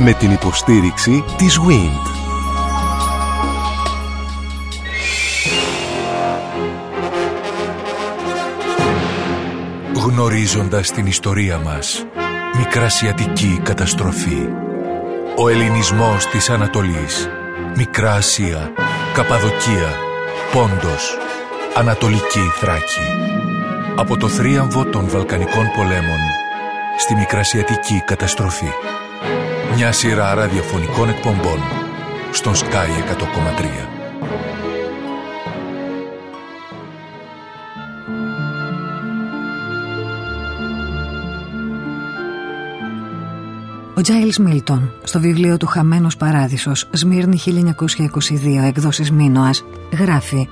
Με την υποστήριξη της WIND. Γνωρίζοντας την ιστορία μας, Μικρασιατική καταστροφή. Ο ελληνισμός της Ανατολής. Μικρά Ασία, Καπαδοκία, Πόντος, Ανατολική Θράκη. Από το θρίαμβο των Βαλκανικών πολέμων στη Μικρασιατική καταστροφή. Μια σειρά ραδιοφωνικών εκπομπών στον Sky 100,3. Ο Τζάιλς Μίλτον, στο βιβλίο του «Χαμένος Παράδεισος», Σμύρνη 1922, εκδόσεις Μίνωας, γράφει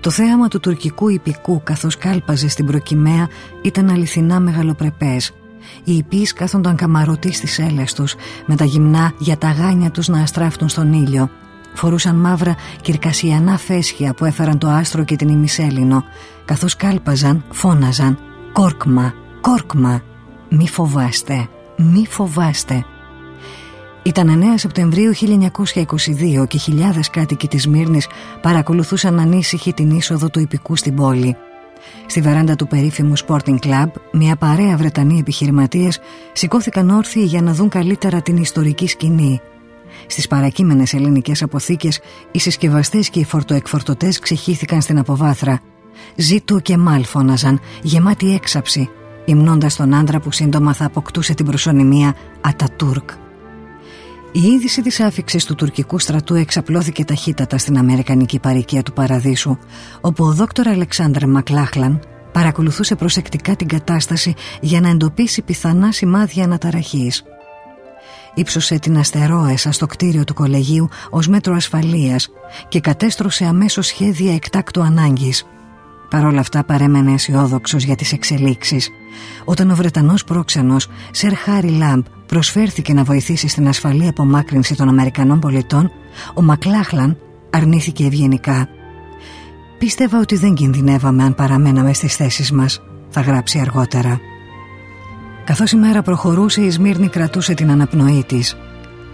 «Το θέαμα του τουρκικού υπηκού καθώς κάλπαζε στην προκυμαία ήταν αληθινά μεγαλοπρεπές. Οι υπείς κάθονταν καμαρωτοί στις έλες τους, με τα γυμνά για τα γάνια τους να αστράφτουν στον ήλιο. Φορούσαν μαύρα κυρκασιανά φέσχια που έφεραν το άστρο και την ημισέλινο. Καθώς κάλπαζαν, φώναζαν «Κόρκμα, κόρκμα, μη φοβάστε». «Μη φοβάστε». Ήταν 9 Σεπτεμβρίου 1922 και χιλιάδες κάτοικοι της Μύρνης παρακολουθούσαν ανήσυχη την είσοδο του υπηκού στην πόλη. Στη βεράντα του περίφημου Sporting Club, μια παρέα Βρετανοί επιχειρηματίες σηκώθηκαν όρθιοι για να δουν καλύτερα την ιστορική σκηνή. Στις παρακείμενες ελληνικές αποθήκες, οι συσκευαστές και οι φορτοεκφορτωτές ξεχύθηκαν στην αποβάθρα. Ζήτου και μάλ φώναζαν, γεμάτη έξαψη, υμνώντας τον άντρα που σύντομα θα αποκτούσε την προσωνυμία Ατατούρκ. Η είδηση της άφηξης του τουρκικού στρατού εξαπλώθηκε ταχύτατα στην Αμερικανική παροικία του Παραδείσου, όπου ο δόκτωρ Αλεξάνδρ Μακλάχλαν παρακολουθούσε προσεκτικά την κατάσταση για να εντοπίσει πιθανά σημάδια αναταραχής. Ήψωσε την αστερόεσα στο κτίριο του κολεγίου ως μέτρο ασφαλείας και κατέστρωσε αμέσως σχέδια εκτάκτου ανάγκης. Παρ' όλα αυτά παρέμενε αισιόδοξος για τις εξελίξεις όταν ο Βρετανός πρόξενος Σερ Χάρι Λάμπ προσφέρθηκε να βοηθήσει στην ασφαλή απομάκρυνση των Αμερικανών πολιτών, ο Μακλάχλαν αρνήθηκε ευγενικά. «Πίστευα ότι δεν κινδυνεύαμε αν παραμέναμε στις θέσεις μας», θα γράψει αργότερα. Καθώς η μέρα προχωρούσε, η Σμύρνη κρατούσε την αναπνοή της.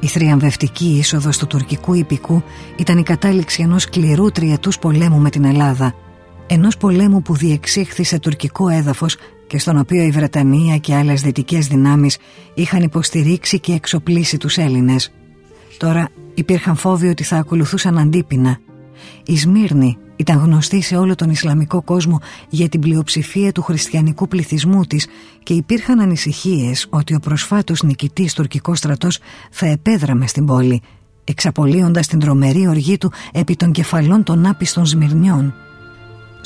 Η θριαμβευτική είσοδος του τουρκικού υπηκού ήταν η κατάληξη ενός σκληρού τριετούς πολέμου με την Ελλάδα – ενός πολέμου που διεξήχθη σε τουρκικό έδαφος και στον οποίο η Βρετανία και άλλες δυτικές δυνάμεις είχαν υποστηρίξει και εξοπλίσει τους Έλληνες. Τώρα υπήρχαν φόβοι ότι θα ακολουθούσαν αντίπεινα. Η Σμύρνη ήταν γνωστή σε όλο τον Ισλαμικό κόσμο για την πλειοψηφία του χριστιανικού πληθυσμού της και υπήρχαν ανησυχίες ότι ο προσφάτως νικητής τουρκικός στρατός θα επέδραμε στην πόλη, εξαπολύοντας την τρομερή οργή του επί των κεφαλών των άπιστων Σμυρνιών.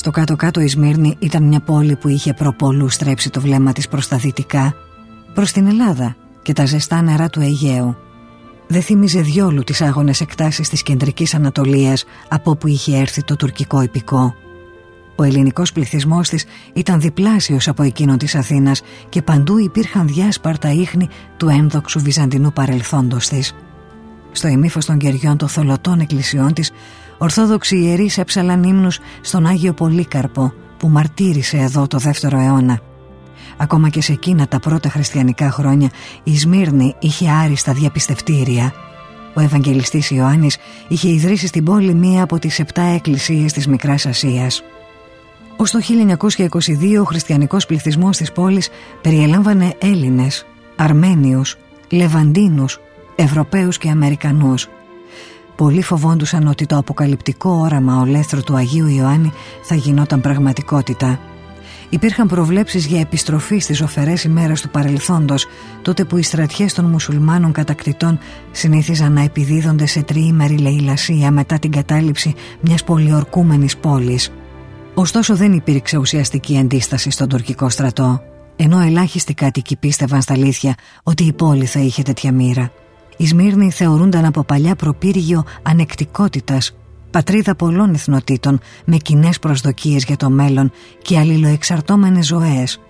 Στο κάτω-κάτω η Σμύρνη ήταν μια πόλη που είχε προπολού στρέψει το βλέμμα της προς τα δυτικά, προς την Ελλάδα και τα ζεστά νερά του Αιγαίου. Δεν θύμιζε διόλου τις άγονες εκτάσεις της κεντρικής Ανατολίας από όπου είχε έρθει το τουρκικό υπηκό. Ο ελληνικός πληθυσμός της ήταν διπλάσιος από εκείνο της Αθήνας και παντού υπήρχαν διάσπαρτα ίχνη του ένδοξου βυζαντινού παρελθόντος της. Στο ημίφος των κεριών των θολωτών εκκλησιών της Ορθόδοξοι ιερείς έψαλαν ύμνους στον Άγιο Πολύκαρπο που μαρτύρησε εδώ το δεύτερο αιώνα. Ακόμα και σε εκείνα τα πρώτα χριστιανικά χρόνια η Σμύρνη είχε άριστα διαπιστευτήρια. Ο Ευαγγελιστής Ιωάννης είχε ιδρύσει στην πόλη μία από τις επτά εκκλησίες της Μικράς Ασίας. Ως το 1922 ο χριστιανικός πληθυσμός της πόλης περιέλαμβανε Έλληνες, Αρμένιους, Λεβαντίνους, Ευρωπαίους και Αμερικανούς – Πολλοί φοβόντουσαν ότι το αποκαλυπτικό όραμα ολέθρου του Αγίου Ιωάννη θα γινόταν πραγματικότητα. Υπήρχαν προβλέψεις για επιστροφή στις ζωφερές ημέρες του παρελθόντος, τότε που οι στρατιές των μουσουλμάνων κατακτητών συνήθιζαν να επιδίδονται σε τριήμερη λαιλασία μετά την κατάληψη μιας πολιορκούμενης πόλης. Ωστόσο δεν υπήρξε ουσιαστική αντίσταση στον τουρκικό στρατό, ενώ ελάχιστοι κάτοικοι πίστευαν στα αλήθεια ότι η πόλη θα είχε τέτοια μοίρα. Οι Σμύρνοι θεωρούνταν από παλιά προπύργιο ανεκτικότητας, πατρίδα πολλών εθνοτήτων με κοινές προσδοκίες για το μέλλον και αλληλοεξαρτώμενες ζωές.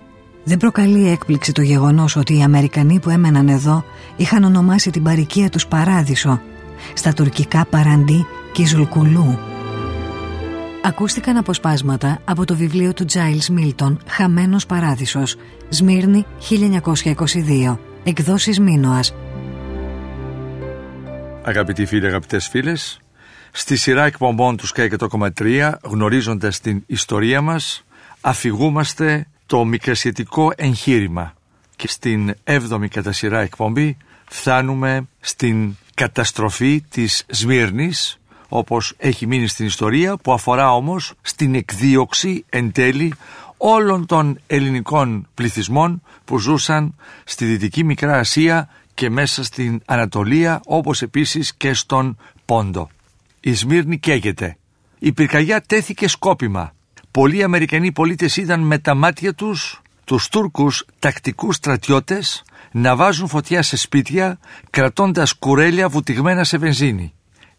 Δεν προκαλεί έκπληξη το γεγονός ότι οι Αμερικανοί που έμεναν εδώ είχαν ονομάσει την παροικία τους Παράδεισο, στα τουρκικά Παραντί και Ζουλκουλού. Ακούστηκαν αποσπάσματα από το βιβλίο του Τζάιλς Μίλτον «Χαμένος Παράδεισος», Σμύρνη 1922, εκδόσεις Μίνωας, Αγαπητοί φίλοι, αγαπητές φίλες, στη σειρά εκπομπών του Sky 100,3 γνωρίζοντας την ιστορία μας αφηγούμαστε το μικρασιατικό εγχείρημα. Και στην 7η κατά σειρά εκπομπή φτάνουμε στην καταστροφή της Σμύρνης όπως έχει μείνει στην ιστορία που αφορά όμως στην εκδίωξη εν τέλει όλων των ελληνικών πληθυσμών που ζούσαν στη Δυτική Μικρά Ασία και μέσα στην Ανατολία όπως επίσης και στον Πόντο. Η Σμύρνη καίγεται. Η πυρκαγιά τέθηκε σκόπιμα. Πολλοί Αμερικανοί πολίτες είδαν με τα μάτια τους τους Τούρκους τακτικούς στρατιώτες να βάζουν φωτιά σε σπίτια κρατώντας κουρέλια βουτυγμένα σε βενζίνη.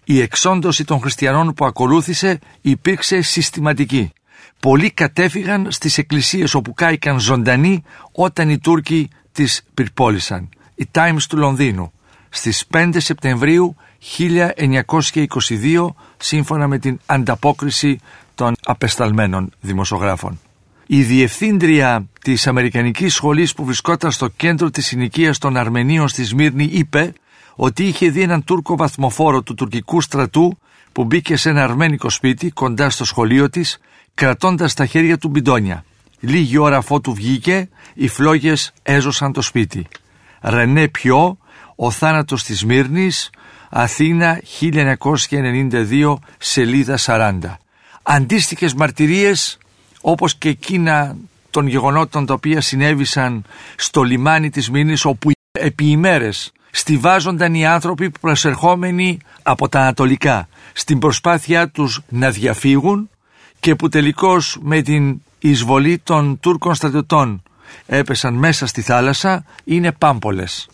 Η εξόντωση των χριστιανών που ακολούθησε υπήρξε συστηματική. Πολλοί κατέφυγαν στις εκκλησίες όπου κάηκαν ζωντανοί όταν οι Τούρκοι τις πυρπόλησαν. Η Times του Λονδίνου στις 5 Σεπτεμβρίου 1922 σύμφωνα με την ανταπόκριση των απεσταλμένων δημοσιογράφων. Η διευθύντρια της Αμερικανικής σχολής που βρισκόταν στο κέντρο της συνοικίας των Αρμενίων στη Σμύρνη είπε ότι είχε δει έναν Τούρκο βαθμοφόρο του τουρκικού στρατού που μπήκε σε ένα αρμένικο σπίτι κοντά στο σχολείο της κρατώντας στα χέρια του μπιντόνια. Λίγη ώρα αφότου βγήκε, οι φλόγες έζωσαν το σπίτι. Ρενέ Πιό, ο θάνατος της Μύρνης, Αθήνα 1992, σελίδα 40. Αντίστοιχες μαρτυρίες, όπως και εκείνα των γεγονότων τα οποία συνέβησαν στο λιμάνι της Μύρνης, όπου επί ημέρες στηβάζονταν οι άνθρωποι προσερχόμενοι από τα Ανατολικά στην προσπάθειά τους να διαφύγουν και που τελικώς με την εισβολή των Τούρκων στρατιωτών έπεσαν μέσα στη θάλασσα είναι πάμπολες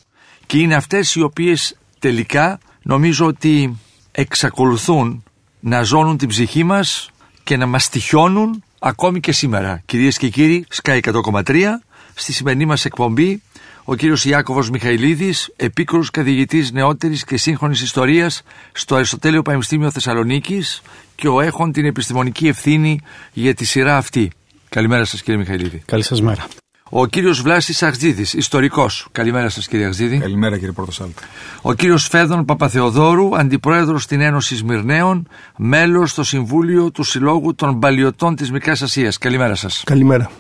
και είναι αυτές οι οποίες τελικά νομίζω ότι εξακολουθούν να ζώνουν την ψυχή μας και να μας τυχιώνουν ακόμη και σήμερα. Κυρίες και κύριοι, Sky 100,3 στη σημερινή μας εκπομπή ο κύριος Ιάκωβος Μιχαηλίδης, επίκρος καθηγητής νεότερης και σύγχρονης ιστορίας στο Αριστοτέλειο Πανεπιστήμιο Θεσσαλονίκης και ο έχων την επιστημονική ευθύνη για τη σειρά αυτή. Καλημέρα σας κύριε Μιχαηλίδη. Καλή σας μέρα. Ο κύριος Βλάσης Αχτζίδης, ιστορικός. Καλημέρα σας, κύριε Αχτζίδη. Καλημέρα, κύριε Πρωτοσάλτη. Ο κύριος Φέδων Παπαθεοδόρου, αντιπρόεδρος στην Ένωση Σμυρναίων, μέλος στο Συμβούλιο του Συλλόγου των Παλιωτών της Μικράς Ασίας. Καλημέρα σας. Καλημέρα.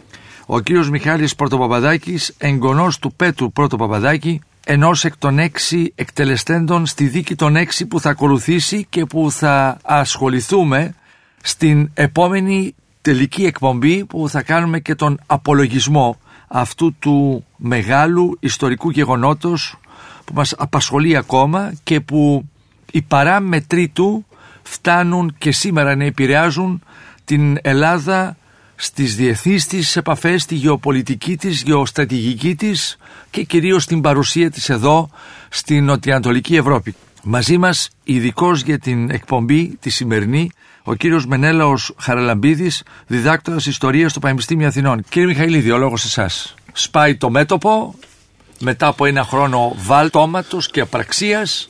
Ο κύριος Μιχάλης Πρωτοπαπαδάκης, εγγονός του Πέτρου Πρωτοπαπαδάκη, ενός εκ των έξι εκτελεστέντων στη δίκη των έξι που θα ακολουθήσει και που θα ασχοληθούμε στην επόμενη τελική εκπομπή που θα κάνουμε και τον απολογισμό αυτού του μεγάλου ιστορικού γεγονότος που μας απασχολεί ακόμα και που οι παράμετροι του φτάνουν και σήμερα να επηρεάζουν την Ελλάδα στις διεθνείς της επαφές, στη γεωπολιτική της, γεωστρατηγική της και κυρίως την παρουσία της εδώ στην Νοτιοανατολική Ευρώπη. Μαζί μας ειδικός για την εκπομπή τη σημερινή ο κύριος Μενέλαος Χαραλαμπίδης, διδάκτορας ιστορίας στο Πανεπιστήμιο Αθηνών. Κύριε Μιχαηλίδη, ο λόγος εσάς. Σπάει το μέτωπο μετά από ένα χρόνο βάλτώματος και απραξίας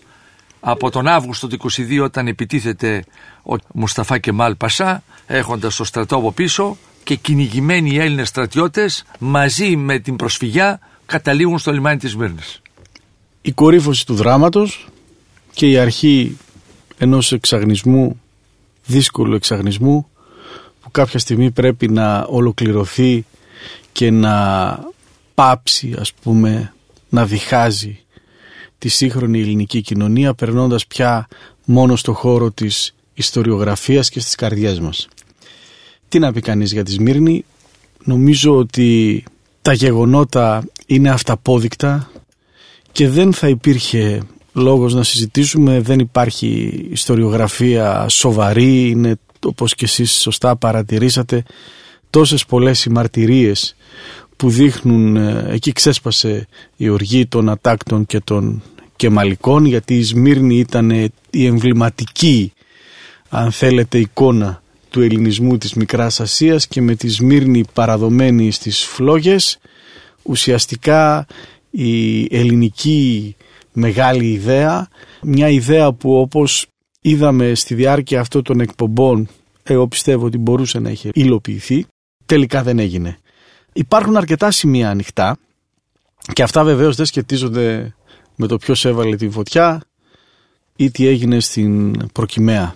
από τον Αύγουστο του 22 όταν επιτίθεται ο Μουσταφά Κεμάλ Πασά έχοντας το στρατό από πίσω και κυνηγημένοι οι Έλληνες στρατιώτες μαζί με την προσφυγιά καταλήγουν στο λιμάνι της Μύρνης. Η κορύφωση του δράματος και η αρχή ενός εξαγνισμού, δύσκολου εξαγνισμού που κάποια στιγμή πρέπει να ολοκληρωθεί και να πάψει ας πούμε να διχάζει τη σύγχρονη ελληνική κοινωνία περνώντας πια μόνο στο χώρο της ιστοριογραφίας και στις καρδιές μας. Τι να πει κανείς για τη Σμύρνη, νομίζω ότι τα γεγονότα είναι αυταπόδεικτα και δεν θα υπήρχε λόγος να συζητήσουμε, δεν υπάρχει ιστοριογραφία σοβαρή, είναι όπως και εσείς σωστά παρατηρήσατε τόσες πολλές οι μαρτυρίες που δείχνουν ε, εκεί ξέσπασε η οργή των ατάκτων και των κεμαλικών γιατί η Σμύρνη ήταν η εμβληματική αν θέλετε εικόνα του ελληνισμού της Μικράς Ασίας και με τη Σμύρνη παραδομένη στις φλόγες ουσιαστικά η ελληνική μεγάλη ιδέα μια ιδέα που όπως είδαμε στη διάρκεια αυτών των εκπομπών εγώ πιστεύω ότι μπορούσε να έχει υλοποιηθεί τελικά δεν έγινε. Υπάρχουν αρκετά σημεία ανοιχτά και αυτά βεβαίως δεν σχετίζονται με το ποιος έβαλε τη φωτιά ή τι έγινε στην Προκυμαία.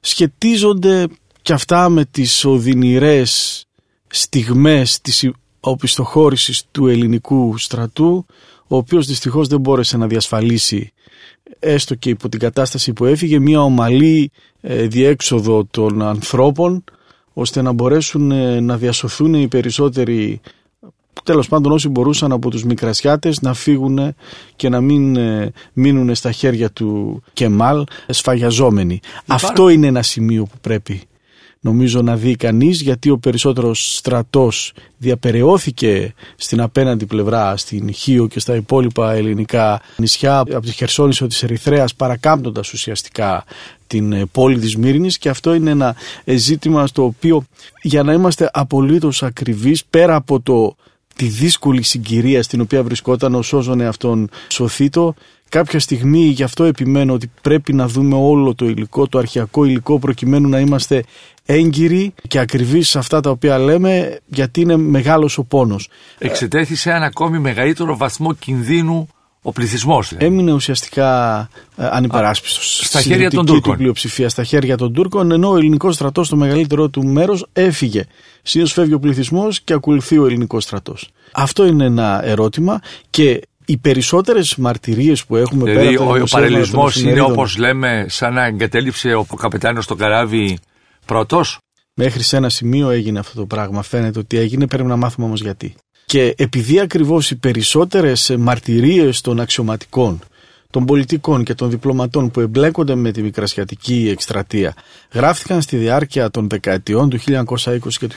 Σχετίζονται και αυτά με τις οδυνηρές στιγμές της οπισθοχώρησης του ελληνικού στρατού ο οποίος δυστυχώς δεν μπόρεσε να διασφαλίσει έστω και υπό την κατάσταση που έφυγε μια ομαλή ε, διέξοδο των ανθρώπων ώστε να μπορέσουν ε, να διασωθούν οι περισσότεροι τέλος πάντων όσοι μπορούσαν από τους μικρασιάτες να φύγουν και να μην ε, μείνουν στα χέρια του Κεμάλ σφαγιαζόμενοι. Αυτό είναι ένα σημείο που πρέπει νομίζω να δει κανείς γιατί ο περισσότερος στρατός διαπεραιώθηκε στην απέναντι πλευρά στην Χίο και στα υπόλοιπα ελληνικά νησιά. Από τη Χερσόνησο της Ερυθρέας παρακάμπτοντας ουσιαστικά την ε, πόλη της Μύρινης. Και αυτό είναι ένα ε, ζήτημα στο οποίο για να είμαστε απολύτως ακριβείς πέρα από το τη δύσκολη συγκυρία στην οποία βρισκόταν ο σώζον αυτόν σωθήτο κάποια στιγμή γι' αυτό επιμένω ότι πρέπει να δούμε όλο το υλικό, το αρχιακό υλικό προκειμένου να είμαστε έγκυροι και ακριβείς σε αυτά τα οποία λέμε γιατί είναι μεγάλος ο πόνος. Εξετέθη σε ένα ακόμη μεγαλύτερο βαθμό κινδύνου ο πληθυσμός. Δηλαδή. Έμεινε ουσιαστικά ε, ανυπεράσπιστος. Στα χέρια των Τούρκων. Του πλειοψηφία στα χέρια των Τούρκων, ενώ ο ελληνικός στρατός στο μεγαλύτερο του μέρος έφυγε. Συνήθως φεύγει ο πληθυσμός και ακολουθεί ο ελληνικός στρατός. Αυτό είναι ένα ερώτημα και οι περισσότερες μαρτυρίες που έχουμε δηλαδή, πέρα ο, ο παρελισμό είναι όπως λέμε, σαν να εγκατέλειψε ο καπετάνιο στο καράβι πρώτος; Μέχρι σε ένα σημείο έγινε αυτό το πράγμα. Φαίνεται ότι έγινε, πρέπει να μάθουμε όμως γιατί. Και επειδή ακριβώς οι περισσότερες μαρτυρίες των αξιωματικών των πολιτικών και των διπλωματών που εμπλέκονται με τη μικρασιατική εκστρατεία γράφτηκαν στη διάρκεια των δεκαετιών του 1920 και του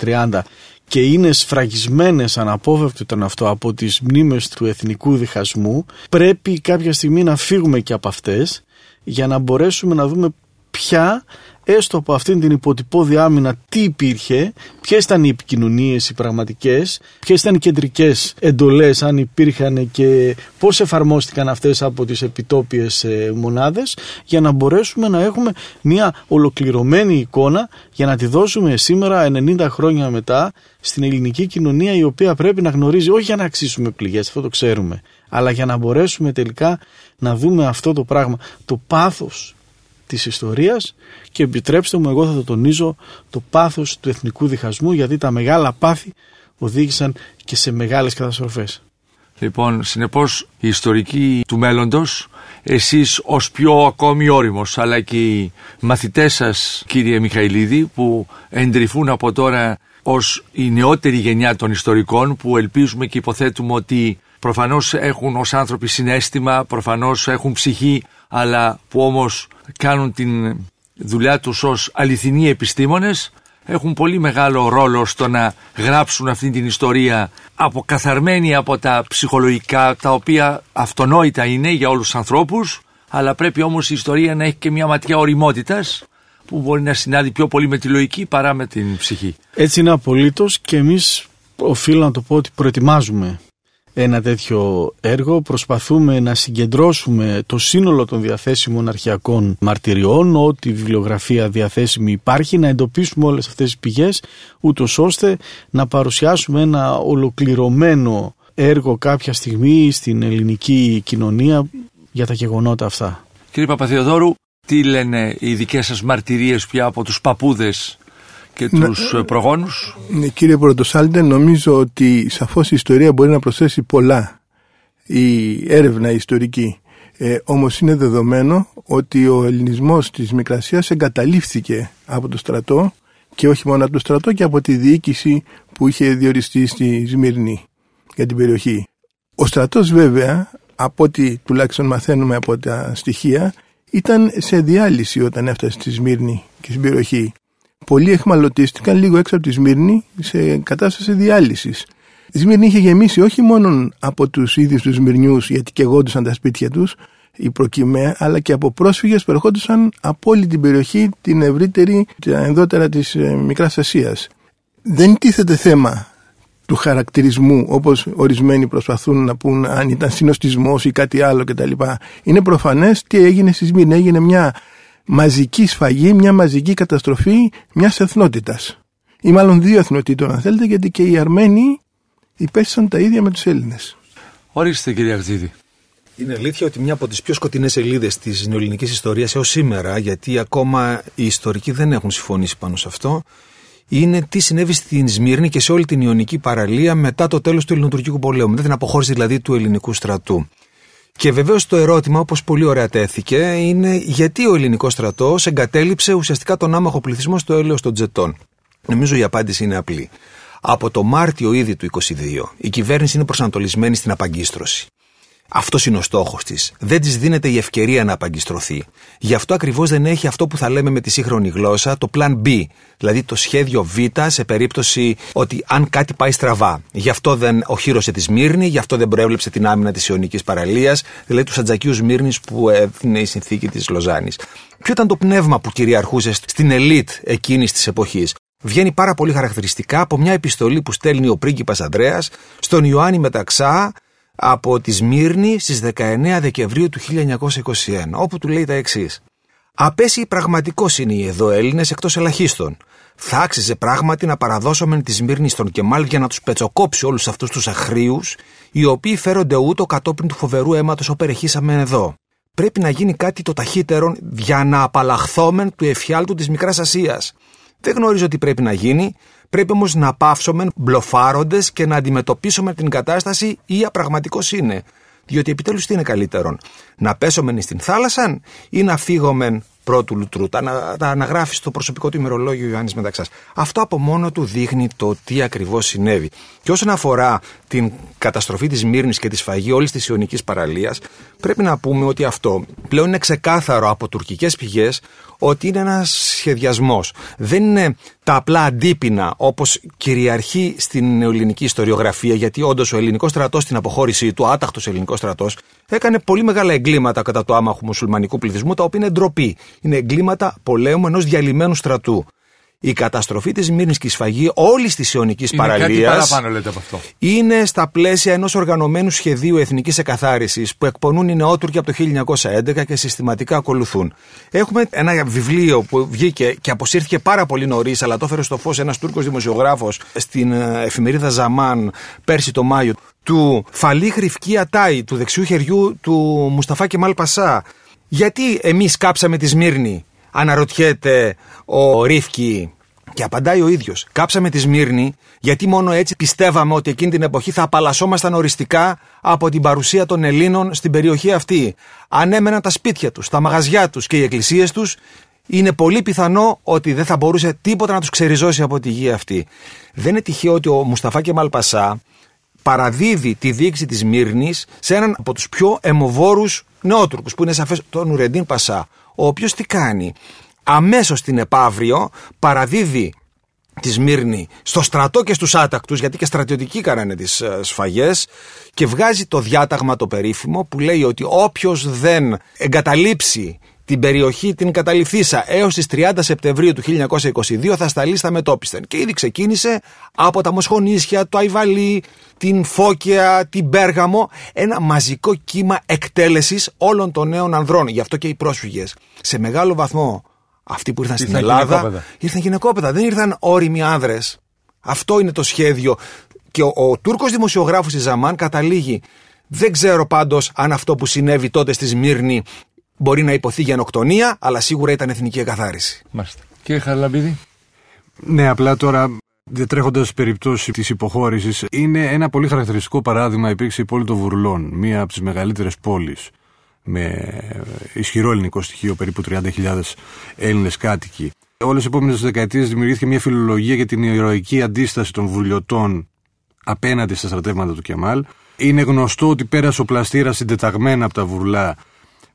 1930 και είναι σφραγισμένες αναπόφευκτο ήταν αυτό από τις μνήμες του εθνικού διχασμού. Πρέπει κάποια στιγμή να φύγουμε και από αυτές για να μπορέσουμε να δούμε ποια έστω από αυτήν την υποτυπώδη άμυνα τι υπήρχε, ποιες ήταν οι επικοινωνίες οι πραγματικές, ποιες ήταν οι κεντρικές εντολές, αν υπήρχαν και πώς εφαρμόστηκαν αυτές από τις επιτόπιες μονάδες, για να μπορέσουμε να έχουμε μια ολοκληρωμένη εικόνα για να τη δώσουμε σήμερα 90 χρόνια μετά στην ελληνική κοινωνία η οποία πρέπει να γνωρίζει όχι για να αξίσουμε πληγές, αυτό το ξέρουμε, αλλά για να μπορέσουμε τελικά να δούμε αυτό το πράγμα, το πάθος της ιστορίας και επιτρέψτε μου εγώ θα το τονίζω το πάθος του εθνικού διχασμού γιατί τα μεγάλα πάθη οδήγησαν και σε μεγάλες καταστροφές. Λοιπόν, συνεπώς η ιστορική του μέλλοντος, εσείς ως πιο ακόμη όριμος, αλλά και οι μαθητές σας κύριε Μιχαηλίδη που εντρυφούν από τώρα ως η νεότερη γενιά των ιστορικών που ελπίζουμε και υποθέτουμε ότι προφανώς έχουν ως άνθρωποι συνέστημα, προφανώς έχουν ψυχή, αλλά που όμως κάνουν την δουλειά τους ως αληθινοί επιστήμονες έχουν πολύ μεγάλο ρόλο στο να γράψουν αυτή την ιστορία αποκαθαρμένη από τα ψυχολογικά τα οποία αυτονόητα είναι για όλους τους ανθρώπους αλλά πρέπει όμως η ιστορία να έχει και μια ματιά οριμότητας που μπορεί να συνάδει πιο πολύ με τη λογική παρά με την ψυχή. Έτσι είναι απολύτως και εμείς οφείλω να το πω ότι προετοιμάζουμε ένα τέτοιο έργο. Προσπαθούμε να συγκεντρώσουμε το σύνολο των διαθέσιμων αρχιακών μαρτυριών, ό,τι βιβλιογραφία διαθέσιμη υπάρχει, να εντοπίσουμε όλες αυτές τις πηγές, ούτως ώστε να παρουσιάσουμε ένα ολοκληρωμένο έργο κάποια στιγμή στην ελληνική κοινωνία για τα γεγονότα αυτά. Κύριε Παπαθεοδόρου, τι λένε οι δικές σας μαρτυρίες πια από τους παππούδες και τους να, προγόνους. Ναι, κύριε Πρωτοσάλτε, νομίζω ότι σαφώς η ιστορία μπορεί να προσθέσει πολλά. Η έρευνα ιστορική. Ε, όμως είναι δεδομένο ότι ο ελληνισμός της Μικρασίας εγκαταλείφθηκε από το στρατό και όχι μόνο από το στρατό και από τη διοίκηση που είχε διοριστεί στη Σμύρνη για την περιοχή. Ο στρατός βέβαια, από ό,τι τουλάχιστον μαθαίνουμε από τα στοιχεία, ήταν σε διάλυση όταν έφτασε στη Σμύρνη και στην περιοχή πολλοί εχμαλωτίστηκαν λίγο έξω από τη Σμύρνη σε κατάσταση διάλυσης. Η Σμύρνη είχε γεμίσει όχι μόνο από τους ίδιους τους Σμυρνιούς, γιατί κεγόντουσαν τα σπίτια τους, η προκυμαία, αλλά και από πρόσφυγες που ερχόντουσαν από όλη την περιοχή, την ευρύτερη, τα ενδότερα της ε, Μικράς Ασίας. Δεν τίθεται θέμα του χαρακτηρισμού όπως ορισμένοι προσπαθούν να πούν αν ήταν συνοστισμός ή κάτι άλλο κτλ. Είναι προφανές τι έγινε στη Σμύρνη. Έγινε μια μαζική σφαγή, μια μαζική καταστροφή μιας εθνότητας. Ή μάλλον δύο εθνοτήτων αν θέλετε γιατί και οι Αρμένοι υπέστησαν τα ίδια με τους Έλληνες. Ορίστε κύριε Αρτζίδη. Είναι αλήθεια ότι μια από τις πιο σκοτεινές σελίδες της νεοελληνικής ιστορίας έως σήμερα, γιατί ακόμα οι ιστορικοί δεν έχουν συμφωνήσει πάνω σε αυτό, είναι τι συνέβη στην Σμύρνη και σε όλη την Ιωνική παραλία μετά το τέλος του Ελληνοτουρκικού πολέμου, μετά την αποχώρηση δηλαδή του ελληνικού στρατού. Και βεβαίως το ερώτημα, όπως πολύ ωραία τέθηκε, είναι γιατί ο ελληνικός στρατός εγκατέλειψε ουσιαστικά τον άμαχο πληθυσμό στο έλεος των Τζετών. Νομίζω η απάντηση είναι απλή. Από το Μάρτιο ήδη του 22 η κυβέρνηση είναι προσανατολισμένη στην απαγκίστρωση. Αυτός είναι ο στόχος της. Δεν της δίνεται η ευκαιρία να απαγκιστρωθεί. Γι' αυτό ακριβώς δεν έχει αυτό που θα λέμε με τη σύγχρονη γλώσσα το plan B, δηλαδή το σχέδιο Β σε περίπτωση ότι αν κάτι πάει στραβά. Γι' αυτό δεν οχύρωσε τη Σμύρνη, γι' αυτό δεν προέβλεψε την άμυνα της Ιωνικής παραλίας, δηλαδή του Ατζακίου Σμύρνης που έδινε η συνθήκη της Λοζάνης. Ποιο ήταν το πνεύμα που κυριαρχούσε στην ελίτ εκείνης της εποχής; Βγαίνει πάρα πολύ χαρακτηριστικά από μια επιστολή που στέλνει ο πρίγκιπας Ανδρέας στον Ιωάννη Μεταξά από τη Σμύρνη στις 19 Δεκεμβρίου του 1921, όπου του λέει τα εξής. Απέσιοι πραγματικός είναι οι εδώ Έλληνες εκτός ελαχίστων. Θα άξιζε πράγματι να παραδώσουμε τη Σμύρνη στον Κεμάλ για να τους πετσοκόψει όλους αυτούς τους αχρίους, οι οποίοι φέρονται ούτω κατόπιν του φοβερού αίματος οπερεχήσαμε εδώ. Πρέπει να γίνει κάτι το ταχύτερο για να απαλλαχθόμεν του εφιάλτου της Μικράς Ασίας. Δεν γνωρίζω τι πρέπει να γίνει, Πρέπει όμως να πάυσουμε μπλοφάροντες και να αντιμετωπίσουμε την κατάσταση ή απραγματικός είναι. Διότι επιτέλους τι είναι καλύτερον, να πέσουμε στην θάλασσα ή να φύγουμε πρώτου λουτρού. Τα, τα αναγράφεις στο προσωπικό του ημερολόγιο Ιωάννης Μεταξά. Αυτό από μόνο του δείχνει το τι ακριβώς συνέβη. Και όσον αφορά την καταστροφή της Μύρνης και τη σφαγή όλης της Ιωνικής παραλίας, πρέπει να πούμε ότι αυτό πλέον είναι ξεκάθαρο από τουρκικές πηγές ότι είναι ένας σχεδιασμός. Δεν είναι τα απλά αντίπεινα όπως κυριαρχεί στην νεοελληνική ιστοριογραφία, γιατί όντως ο ελληνικός στρατός στην αποχώρησή του, άταχτος ελληνικός στρατός, έκανε πολύ μεγάλα εγκλήματα κατά του άμαχου μουσουλμανικού πληθυσμού, τα οποία είναι ντροπή. Είναι εγκλήματα πολέμου ενός διαλυμένου στρατού η καταστροφή της Μύρνης και η σφαγή όλης της Ιωνικής παραλίας είναι στα πλαίσια ενός οργανωμένου σχεδίου εθνικής εκαθάρισης που εκπονούν οι νεότουρκοι από το 1911 και συστηματικά ακολουθούν. Έχουμε ένα βιβλίο που βγήκε και αποσύρθηκε πάρα πολύ νωρίς, αλλά το έφερε στο φως ένας Τούρκος δημοσιογράφος στην ε, εφημερίδα Ζαμάν πέρσι το Μάιο του Φαλή Χρυφκή Ατάι, του δεξιού χεριού του Μουσταφά Κεμάλ Πασά. Γιατί εμείς κάψαμε τη Σμύρνη αναρωτιέται ο Ρίφκι και απαντάει ο ίδιος. Κάψαμε τη Σμύρνη γιατί μόνο έτσι πιστεύαμε ότι εκείνη την εποχή θα απαλλασσόμασταν οριστικά από την παρουσία των Ελλήνων στην περιοχή αυτή. Αν έμεναν τα σπίτια τους, τα μαγαζιά τους και οι εκκλησίες τους, είναι πολύ πιθανό ότι δεν θα μπορούσε τίποτα να τους ξεριζώσει από τη γη αυτή. Δεν είναι τυχαίο ότι ο Μουσταφά και Μαλπασά παραδίδει τη διοίκηση της Μύρνης σε έναν από τους πιο αιμοβόρους νεότουρκους, που είναι σαφές τον Ουρεντίν Πασά, ο οποίος τι κάνει; Αμέσως την επαύριο παραδίδει τη Σμύρνη στο στρατό και στους άτακτους γιατί και στρατιωτικοί κάνανε τις ε, σφαγές και βγάζει το διάταγμα το περίφημο που λέει ότι όποιος δεν εγκαταλείψει την περιοχή την καταληφθήσα έως τις 30 Σεπτεμβρίου του 1922 θα σταλεί στα μετόπισθεν. Και ήδη ξεκίνησε από τα Μοσχονίσια, το Αϊβαλί, την Φώκια, την Πέργαμο, ένα μαζικό κύμα εκτέλεσης όλων των νέων ανδρών. Γι' αυτό και οι πρόσφυγες. Σε μεγάλο βαθμό αυτοί που ήρθαν, στην Ελλάδα γυναικόπαιδα. ήρθαν γυναικόπαιδα, δεν ήρθαν όριμοι άνδρες. Αυτό είναι το σχέδιο. Και ο, ο Τούρκος δημοσιογράφος της Ζαμάν καταλήγει δεν ξέρω πάντως αν αυτό που συνέβη τότε στη Σμύρνη Μπορεί να υποθεί γενοκτονία, αλλά σίγουρα ήταν εθνική εκαθάριση. Μάλιστα. Κύριε Χαρλαμπίδη. Ναι, απλά τώρα διατρέχοντας περιπτώσει της υποχώρησης, είναι ένα πολύ χαρακτηριστικό παράδειγμα. Υπήρξε η πόλη των Βουρλών, μία από τις μεγαλύτερες πόλεις με ισχυρό ελληνικό στοιχείο, περίπου 30.000 Έλληνες κάτοικοι. Όλες τι επόμενες δεκαετίες δημιουργήθηκε μια φιλολογία για την ηρωική αντίσταση των βουλιωτών απέναντι στα στρατεύματα του Κεμάλ. Είναι γνωστό ότι πέρασε ο πλαστήρας συντεταγμένα από τα βουρλά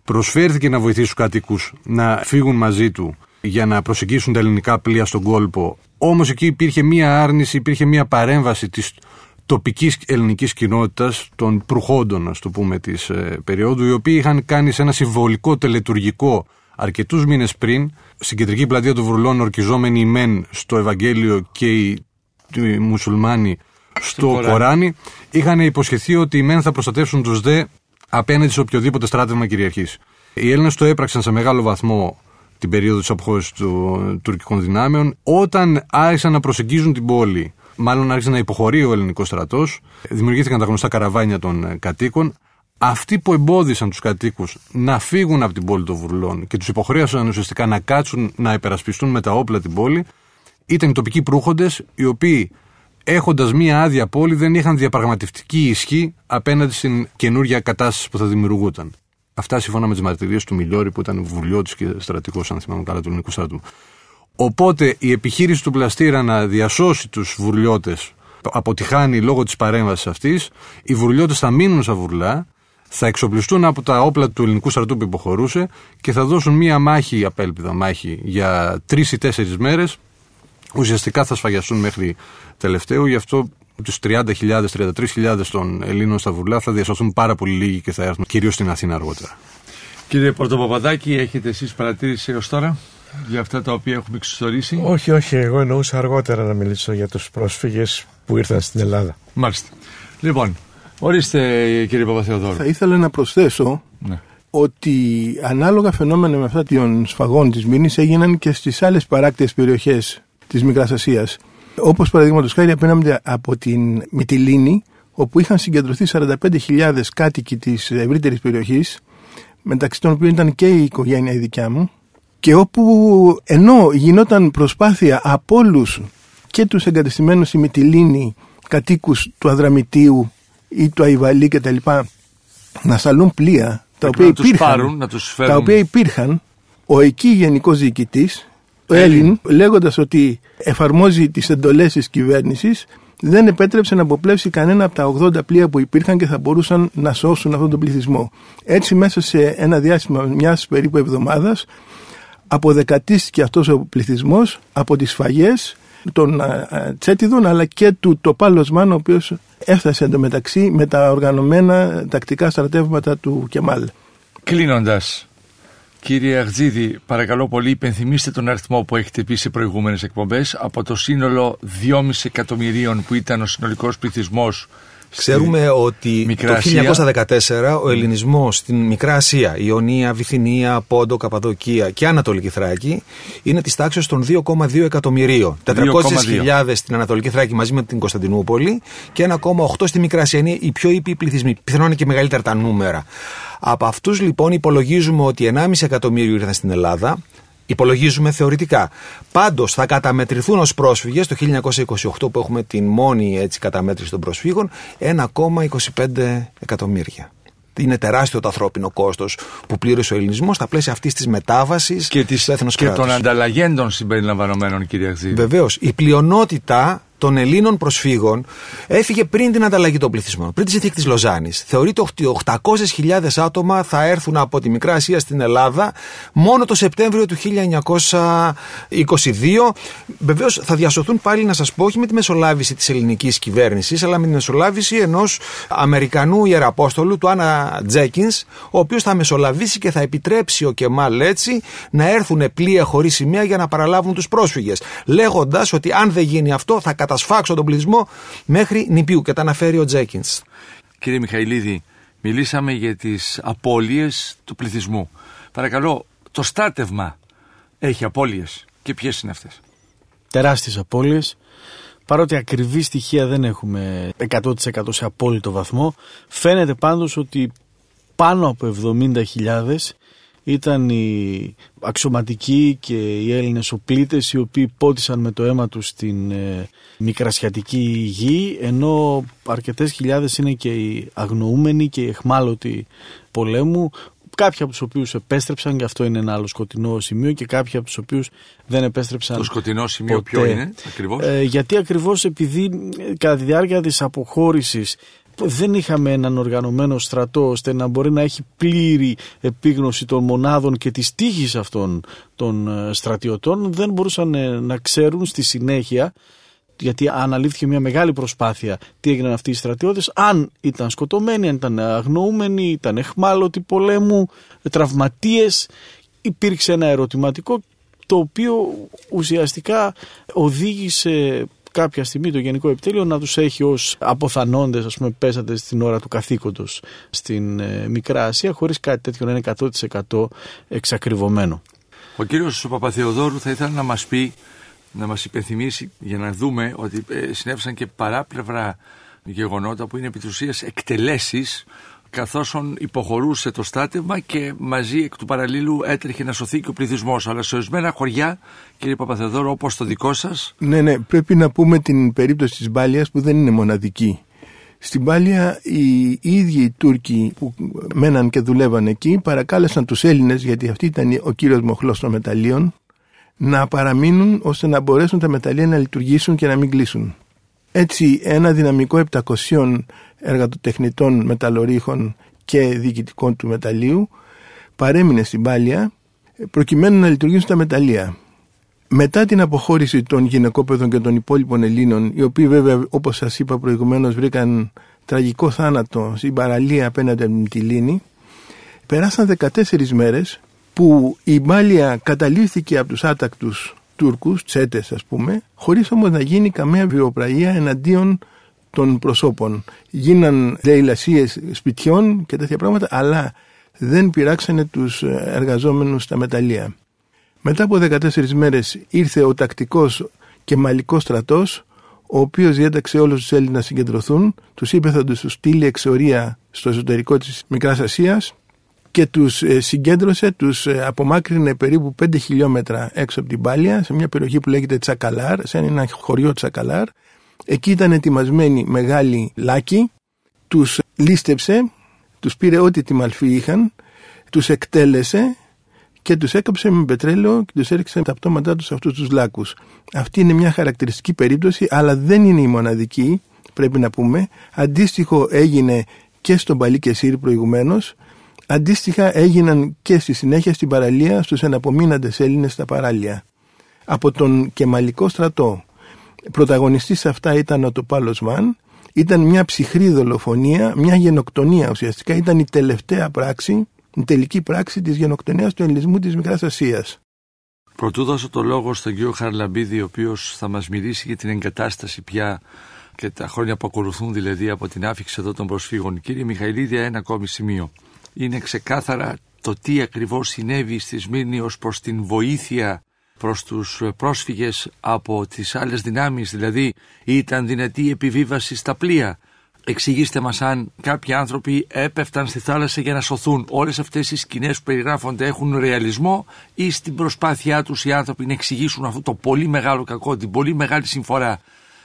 προσφέρθηκε να βοηθήσει του κατοίκου να φύγουν μαζί του για να προσεγγίσουν τα ελληνικά πλοία στον κόλπο. Όμως εκεί υπήρχε μία άρνηση, υπήρχε μία παρέμβαση της τοπικής ελληνικής κοινότητας, των προχόντων, ας το πούμε, της ε, περίοδου, οι οποίοι είχαν κάνει σε ένα συμβολικό τελετουργικό αρκετούς μήνες πριν, στην κεντρική πλατεία των Βρουλών, ορκιζόμενοι οι μεν στο Ευαγγέλιο και οι, οι μουσουλμάνοι στο Κοράνι, είχαν υποσχεθεί ότι οι μεν θα προστατεύσουν τους δε απέναντι σε οποιοδήποτε στράτευμα κυριαρχή. Οι Έλληνες το έπραξαν σε μεγάλο βαθμό την περίοδο της αποχώρησης των τουρκικών δυνάμεων. Όταν άρχισαν να προσεγγίζουν την πόλη, μάλλον άρχισε να υποχωρεί ο ελληνικός στρατός, δημιουργήθηκαν τα γνωστά καραβάνια των κατοίκων. αυτοί που εμπόδισαν τους κατοίκους να φύγουν από την πόλη των Βουρλών και τους υποχρέωσαν ουσιαστικά να κάτσουν να υπερασπιστούν με τα όπλα την πόλη, ήταν οι τοπικοί προύχοντες, οι οποίοι έχοντας μία άδεια πόλη δεν είχαν διαπραγματευτική ισχύ απέναντι στην καινούργια κατάσταση που θα δημιουργούταν. Αυτά σύμφωνα με τις μαρτυρίες του Μιλιόρη που ήταν βουλιώτης και στρατικό, αν θυμάμαι καλά, του ελληνικού στρατού. Οπότε η επιχείρηση του Πλαστήρα να διασώσει τους βουρλιώτε αποτυχάνει λόγω της παρέμβασης αυτής. Οι βουρλιώτε θα μείνουν στα βουρλά, θα εξοπλιστούν από τα όπλα του ελληνικού στρατού που υποχωρούσε και θα δώσουν μία μάχη, απέλπιδα μάχη, για τρεις ή τέσσερις μέρες. Ουσιαστικά θα σφαγιαστούν μέχρι τελευταίου, γι' αυτό τους 30.000, 33.000 των Ελλήνων στα βουρλά θα διασωθούν πάρα πολύ λίγοι και θα έρθουν κυρίως στην Αθήνα αργότερα. Κύριε Πορτοπαπαδάκη, έχετε εσείς παρατήρηση έως τώρα για αυτά τα οποία έχουμε εξιστορήσει; Όχι, όχι, εγώ εννοούσα αργότερα να μιλήσω για τους πρόσφυγες που ήρθαν στην Ελλάδα. Μάλιστα. Λοιπόν, ορίστε κύριε Παπαθεοδόρου. Θα ήθελα να προσθέσω Ναι. ότι ανάλογα φαινόμενα με αυτά των σφαγών της Μήνης έγιναν και στις άλλες παράκτιες περιοχές της Μικράς Ασίας. Όπως παραδείγματος χάρη απέναντι από την Μυτιλίνη, όπου είχαν συγκεντρωθεί 45.000 κάτοικοι της ευρύτερης περιοχής, μεταξύ των οποίων ήταν και η οικογένεια η δικιά μου, και όπου ενώ γινόταν προσπάθεια από όλους και τους εγκατεστημένους στη Μυτιλίνη κατοίκους του Αδραμητίου ή του Αϊβαλή κτλ. να σταλούν πλοία τα Πρέπει οποία, να τους υπήρχαν, πάρουν, να τους φέρουν. τα οποία υπήρχαν ο εκεί γενικός διοικητής ο Έλλην λέγοντας ότι εφαρμόζει τις εντολές της κυβέρνησης δεν επέτρεψε να αποπλέψει κανένα από τα 80 πλοία που υπήρχαν και θα μπορούσαν να σώσουν αυτόν τον πληθυσμό. Έτσι μέσα σε ένα διάστημα μιας περίπου εβδομάδας αποδεκατίστηκε αυτός ο πληθυσμός από τις σφαγές των α, α, Τσέτιδων αλλά και του Τοπάλος ο οποίος έφτασε εντωμεταξύ με τα οργανωμένα τακτικά στρατεύματα του Κεμάλ. Κλείνοντας, κύριε Αχτζίδη, παρακαλώ πολύ, υπενθυμίστε τον αριθμό που έχετε πει σε προηγούμενες εκπομπές από το σύνολο 2,5 εκατομμυρίων που ήταν ο συνολικός πληθυσμός. Ξέρουμε ότι Μικρά το Ασία. 1914 ο ελληνισμός στην Μικρά Ασία, Ιωνία, Βυθινία, Πόντο, Καπαδοκία και Ανατολική Θράκη είναι της τάξης των 2,2 εκατομμυρίων. 400.000 στην Ανατολική Θράκη μαζί με την Κωνσταντινούπολη και 1,8 στη Μικρά Ασία. Είναι οι πιο ήπιοι πληθυσμοί. Πιθανόν είναι και μεγαλύτερα τα νούμερα. Από αυτούς λοιπόν υπολογίζουμε ότι 1,5 εκατομμύριο ήρθαν στην Ελλάδα. Υπολογίζουμε θεωρητικά. Πάντως θα καταμετρηθούν ως πρόσφυγες το 1928 που έχουμε την μόνη έτσι καταμέτρηση των προσφύγων 1,25 εκατομμύρια. Είναι τεράστιο το ανθρώπινο κόστος που πλήρωσε ο ελληνισμός στα πλαίσια αυτής της μετάβασης Και, της, στο έθνος και κράτους. των ανταλλαγέντων συμπεριλαμβανομένων, κύριε Αχτζίδη. Βεβαίως. Η πλειονότητα των Ελλήνων προσφύγων έφυγε πριν την ανταλλαγή των πληθυσμών, πριν τη συνθήκη της Λοζάνης. Θεωρείται ότι 800.000 άτομα θα έρθουν από τη Μικρά Ασία στην Ελλάδα μόνο το Σεπτέμβριο του 1922. Βεβαίως θα διασωθούν πάλι, να σας πω, όχι με τη μεσολάβηση της ελληνικής κυβέρνησης, αλλά με τη μεσολάβηση ενός Αμερικανού ιεραπόστολου, του Άννα Τζέκινς, ο οποίος θα μεσολαβήσει και θα επιτρέψει ο Κεμάλ έτσι να έρθουν πλοία χωρίς σημαία για να παραλάβουν τους πρόσφυγες. Λέγοντας ότι αν δεν γίνει αυτό θα κατασφάξω τον πληθυσμό μέχρι νηπιού. Και τα αναφέρει ο Τζέκινς. Κύριε Μιχαηλίδη, μιλήσαμε για τις απώλειες του πληθυσμού. Παρακαλώ, το στάτευμα έχει απώλειες. Και ποιες είναι αυτές; τεράστιες απώλειες. Παρότι ακριβή στοιχεία δεν έχουμε 100% σε απόλυτο βαθμό, φαίνεται πάντως ότι πάνω από 70.000 ήταν οι αξιωματικοί και οι Έλληνες οπλίτες οι οποίοι πότισαν με το αίμα τους στην ε, μικρασιατική γη ενώ αρκετές χιλιάδες είναι και οι αγνοούμενοι και οι εχμάλωτοι πολέμου κάποιοι από τους οποίους επέστρεψαν και αυτό είναι ένα άλλο σκοτεινό σημείο και κάποιοι από τους οποίους δεν επέστρεψαν Το σκοτεινό σημείο ποτέ. ποιο είναι ακριβώς; Ε, γιατί ακριβώς επειδή ε, κατά τη διάρκεια της αποχώρησης δεν είχαμε έναν οργανωμένο στρατό ώστε να μπορεί να έχει πλήρη επίγνωση των μονάδων και της τύχης αυτών των ε, στρατιωτών δεν μπορούσαν ε, να ξέρουν στη συνέχεια γιατί αναλήφθηκε μια μεγάλη προσπάθεια τι έγιναν αυτοί οι στρατιώτες αν ήταν σκοτωμένοι, αν ήταν αγνοούμενοι, ήταν εχμάλωτοι πολέμου, τραυματίες. Υπήρξε ένα ερωτηματικό το οποίο ουσιαστικά οδήγησε κάποια στιγμή το Γενικό Επιτέλειο να τους έχει ως αποθανόντες, ας πούμε, πέσατε στην ώρα του καθήκοντος στην ε, Μικρά Ασία, χωρίς κάτι τέτοιο να είναι 100% εξακριβωμένο. Ο κύριος Παπαθεοδόρου θα ήθελα να μας πει, να μας υπενθυμίσει για να δούμε ότι ε, συνέβησαν και παράπλευρα γεγονότα που είναι επί της ουσίας εκτελέσεις καθώς υποχωρούσε το στάτευμα και μαζί εκ του παραλίλου έτρεχε να σωθεί και ο πληθυσμός. Αλλά σε ορισμένα χωριά, κύριε Παπαθεδόρο, όπως το δικό σας... Ναι, ναι, πρέπει να πούμε την περίπτωση της Μπάλιας που δεν είναι μοναδική. Στην Πάλια οι, ίδιοι οι Τούρκοι που μέναν και δουλεύαν εκεί παρακάλεσαν τους Έλληνες, γιατί αυτή ήταν ο κύριος μοχλός των μεταλλίων, να παραμείνουν ώστε να μπορέσουν τα μεταλλεία να λειτουργήσουν και να μην κλείσουν. Έτσι ένα δυναμικό 700 εργατοτεχνητών μεταλλορίχων και διοικητικών του μεταλλίου παρέμεινε στην Πάλια προκειμένου να λειτουργήσουν τα μεταλλεία. Μετά την αποχώρηση των γυναικόπαιδων και των υπόλοιπων Ελλήνων, οι οποίοι βέβαια όπως σας είπα προηγουμένως βρήκαν τραγικό θάνατο στην παραλία απέναντι από την Λίνη, περάσαν 14 μέρες που η Μπάλια καταλήφθηκε από τους άτακτους Τούρκους, τσέτες ας πούμε, χωρίς όμως να γίνει καμία βιοπραγία εναντίον των προσώπων. Γίναν δειλασίες σπιτιών και τέτοια πράγματα, αλλά δεν πειράξανε τους εργαζόμενους στα μεταλλεία. Μετά από 14 μέρες ήρθε ο τακτικός και μαλλικός στρατός, ο οποίος διέταξε όλους τους Έλληνες να συγκεντρωθούν, τους είπε θα τους στείλει εξορία στο εσωτερικό της Μικράς Ασίας και τους ε, συγκέντρωσε, τους ε, απομάκρυνε περίπου 5 χιλιόμετρα έξω από την Πάλια, σε μια περιοχή που λέγεται Τσακαλάρ, σε ένα χωριό Τσακαλάρ. Εκεί ήταν ετοιμασμένοι μεγάλοι λάκοι, τους λίστεψε, τους πήρε ό,τι τη μαλφή είχαν, τους εκτέλεσε και τους έκαψε με πετρέλαιο και τους έριξε τα πτώματά τους σε αυτούς τους λάκους. Αυτή είναι μια χαρακτηριστική περίπτωση, αλλά δεν είναι η μοναδική, πρέπει να πούμε. Αντίστοιχο έγινε και στον Παλί και Σύρι προηγουμένως, Αντίστοιχα έγιναν και στη συνέχεια στην παραλία στους εναπομείναντες Έλληνες στα παράλια. Από τον Κεμαλικό στρατό. Πρωταγωνιστής σε αυτά ήταν ο Τοπάλος Μαν. Ήταν μια ψυχρή δολοφονία, μια γενοκτονία ουσιαστικά. Ήταν η τελευταία πράξη, η τελική πράξη της γενοκτονίας του ελληνισμού της Μικράς Ασίας. Πρωτού δώσω το λόγο στον κύριο Χαρλαμπίδη, ο οποίος θα μας μιλήσει για την εγκατάσταση πια και τα χρόνια που ακολουθούν δηλαδή από την άφηξη εδώ των προσφύγων. Κύριε Μιχαηλίδια, ένα ακόμη σημείο είναι ξεκάθαρα το τι ακριβώς συνέβη στη Σμύρνη ως προς την βοήθεια προς τους πρόσφυγες από τις άλλες δυνάμεις, δηλαδή ήταν δυνατή η επιβίβαση στα πλοία. Εξηγήστε μας αν κάποιοι άνθρωποι έπεφταν στη θάλασσα για να σωθούν. Όλες αυτές οι σκηνές που περιγράφονται έχουν ρεαλισμό ή στην προσπάθειά τους οι άνθρωποι να εξηγήσουν αυτό το πολύ μεγάλο κακό, την πολύ μεγάλη συμφορά.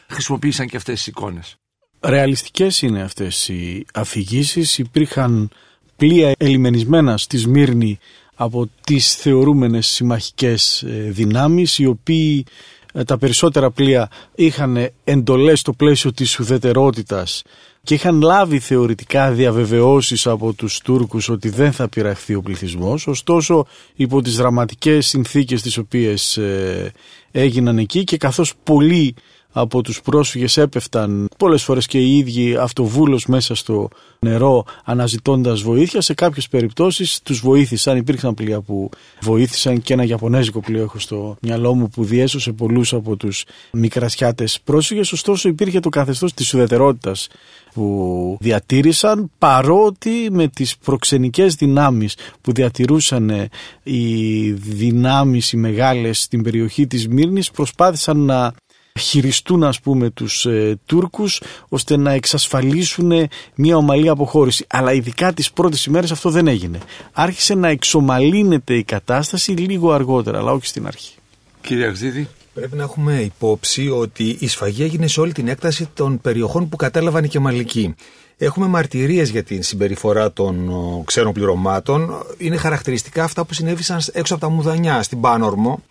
Χρησιμοποίησαν και αυτές τις εικόνες. Ρεαλιστικές είναι αυτές οι αφηγήσεις. Υπήρχαν πλοία ελιμενισμένα στη Σμύρνη από τις θεωρούμενες συμμαχικές ε, δυνάμεις οι οποίοι ε, τα περισσότερα πλοία είχαν εντολές στο πλαίσιο της ουδετερότητας και είχαν λάβει θεωρητικά διαβεβαιώσεις από τους Τούρκους ότι δεν θα πειραχθεί ο πληθυσμός. Ωστόσο υπό τις δραματικές συνθήκες τις οποίες ε, έγιναν εκεί και καθώς πολλοί από τους πρόσφυγες έπεφταν πολλές φορές και οι ίδιοι αυτοβούλος μέσα στο νερό αναζητώντας βοήθεια. Σε κάποιες περιπτώσεις τους βοήθησαν, υπήρξαν πλοία που βοήθησαν και ένα Ιαπωνέζικο πλοίο έχω στο μυαλό μου που διέσωσε πολλούς από τους μικρασιάτες πρόσφυγες. Ωστόσο υπήρχε το καθεστώς της ουδετερότητας που διατήρησαν παρότι με τις προξενικές δυνάμεις που διατηρούσαν οι δυνάμεις οι μεγάλες στην περιοχή της Μύρνης προσπάθησαν να χειριστούν ας πούμε τους ε, Τούρκους ώστε να εξασφαλίσουν μια ομαλή αποχώρηση. Αλλά ειδικά τις πρώτες ημέρες αυτό δεν έγινε. Άρχισε να εξομαλύνεται η κατάσταση λίγο αργότερα, αλλά όχι στην αρχή. Κύριε Αξίδη. Πρέπει να έχουμε υπόψη ότι η σφαγή έγινε σε όλη την έκταση των περιοχών που κατέλαβαν οι Κεμαλικοί. Έχουμε μαρτυρίες για την συμπεριφορά των ξένων πληρωμάτων. Είναι χαρακτηριστικά αυτά που συνέβησαν έξω από τα Μουδανιά, στην Πάνορμο,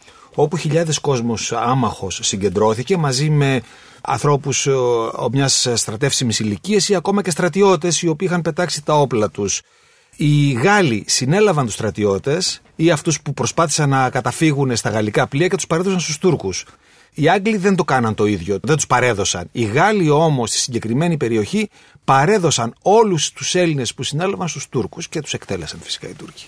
όπου χιλιάδες κόσμος άμαχος συγκεντρώθηκε μαζί με ανθρώπους ε, μιας στρατεύσιμης ηλικίας ή ακόμα και στρατιώτες οι οποίοι είχαν πετάξει τα όπλα τους. Οι Γάλλοι συνέλαβαν τους στρατιώτες ή αυτούς που προσπάθησαν να καταφύγουν στα γαλλικά πλοία και τους παρέδωσαν στους Τούρκους. Οι Άγγλοι δεν το κάναν το ίδιο, δεν τους παρέδωσαν. Οι Γάλλοι όμως στη συγκεκριμένη περιοχή παρέδωσαν όλους τους Έλληνες που συνέλαβαν στους Τούρκους και τους εκτέλεσαν φυσικά οι Τούρκοι.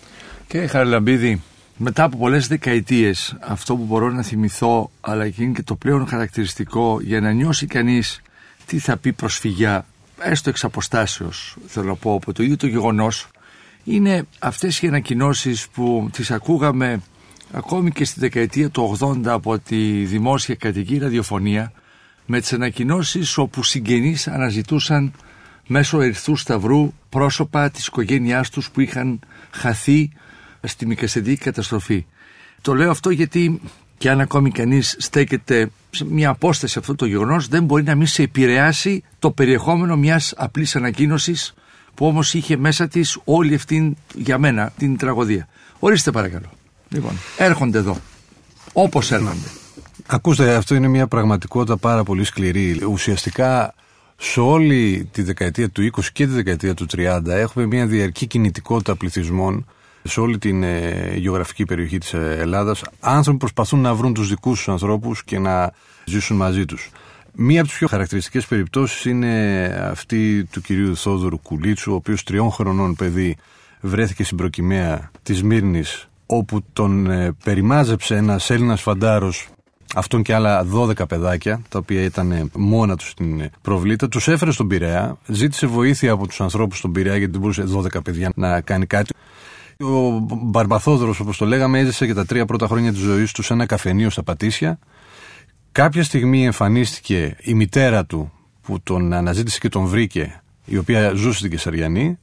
Και Χαρλαμπίδη, μετά από πολλές δεκαετίες αυτό που μπορώ να θυμηθώ αλλά και είναι και το πλέον χαρακτηριστικό για να νιώσει κανείς τι θα πει προσφυγιά έστω εξ αποστάσεως θέλω να πω από το ίδιο το γεγονός είναι αυτές οι ανακοινώσεις που τις ακούγαμε ακόμη και στη δεκαετία του 80 από τη δημόσια κατοική ραδιοφωνία με τις ανακοινώσεις όπου συγγενείς αναζητούσαν μέσω ερθού σταυρού πρόσωπα της οικογένειάς τους που είχαν χαθεί στη μικρασιατική καταστροφή. Το λέω αυτό γιατί και αν ακόμη κανείς στέκεται σε μια απόσταση αυτό το γεγονός δεν μπορεί να μην σε επηρεάσει το περιεχόμενο μιας απλής ανακοίνωσης που όμως είχε μέσα της όλη αυτή για μένα την τραγωδία. Ορίστε παρακαλώ. Λοιπόν, έρχονται εδώ. Όπως έρχονται. Ακούστε, αυτό είναι μια πραγματικότητα πάρα πολύ σκληρή. Ουσιαστικά σε όλη τη δεκαετία του 20 και τη δεκαετία του 30 έχουμε μια διαρκή κινητικότητα πληθυσμών σε όλη την ε, γεωγραφική περιοχή της ε, Ελλάδας. Άνθρωποι προσπαθούν να βρουν τους δικούς τους ανθρώπους και να ζήσουν μαζί τους. Μία από τις πιο χαρακτηριστικές περιπτώσεις είναι αυτή του κυρίου Θόδωρου Κουλίτσου, ο οποίος τριών χρονών παιδί βρέθηκε στην προκυμαία της Μύρνης όπου τον ε, περιμάζεψε ένας Έλληνας φαντάρος αυτόν και άλλα 12 παιδάκια, τα οποία ήταν μόνα τους στην προβλήτα, τους έφερε στον Πειραιά, ζήτησε βοήθεια από τους ανθρώπους στον Πειραιά, γιατί δεν μπορούσε 12 παιδιά να κάνει κάτι. Ο Μπαρμπαθόδωρος, όπως το λέγαμε, έζησε για τα τρία πρώτα χρόνια της ζωής του σε ένα καφενείο στα Πατήσια. Κάποια στιγμή εμφανίστηκε η μητέρα του, που τον αναζήτησε και τον βρήκε, η οποία ζούσε στην Κεσαριανή.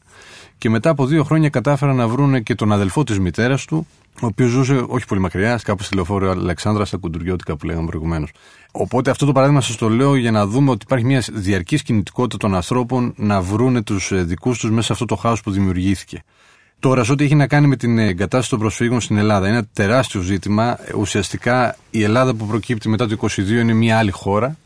Και μετά από δύο χρόνια κατάφεραν να βρουν και τον αδελφό της μητέρας του, ο οποίος ζούσε όχι πολύ μακριά, κάπου στη λεωφόρο Αλεξάνδρα, στα Κουντουριώτικα που λέγαμε προηγουμένως. Οπότε αυτό το παράδειγμα σας το λέω για να δούμε ότι υπάρχει μια διαρκής κινητικότητα των ανθρώπων να βρούνε τους δικούς τους μέσα σε αυτό το χάος που δημιουργήθηκε. Τώρα, σε ό,τι έχει να κάνει με την εγκατάσταση των προσφύγων στην Ελλάδα, είναι ένα τεράστιο ζήτημα. Ουσιαστικά η Ελλάδα που προκύπτει μετά το 2022 είναι μια άλλη χώρα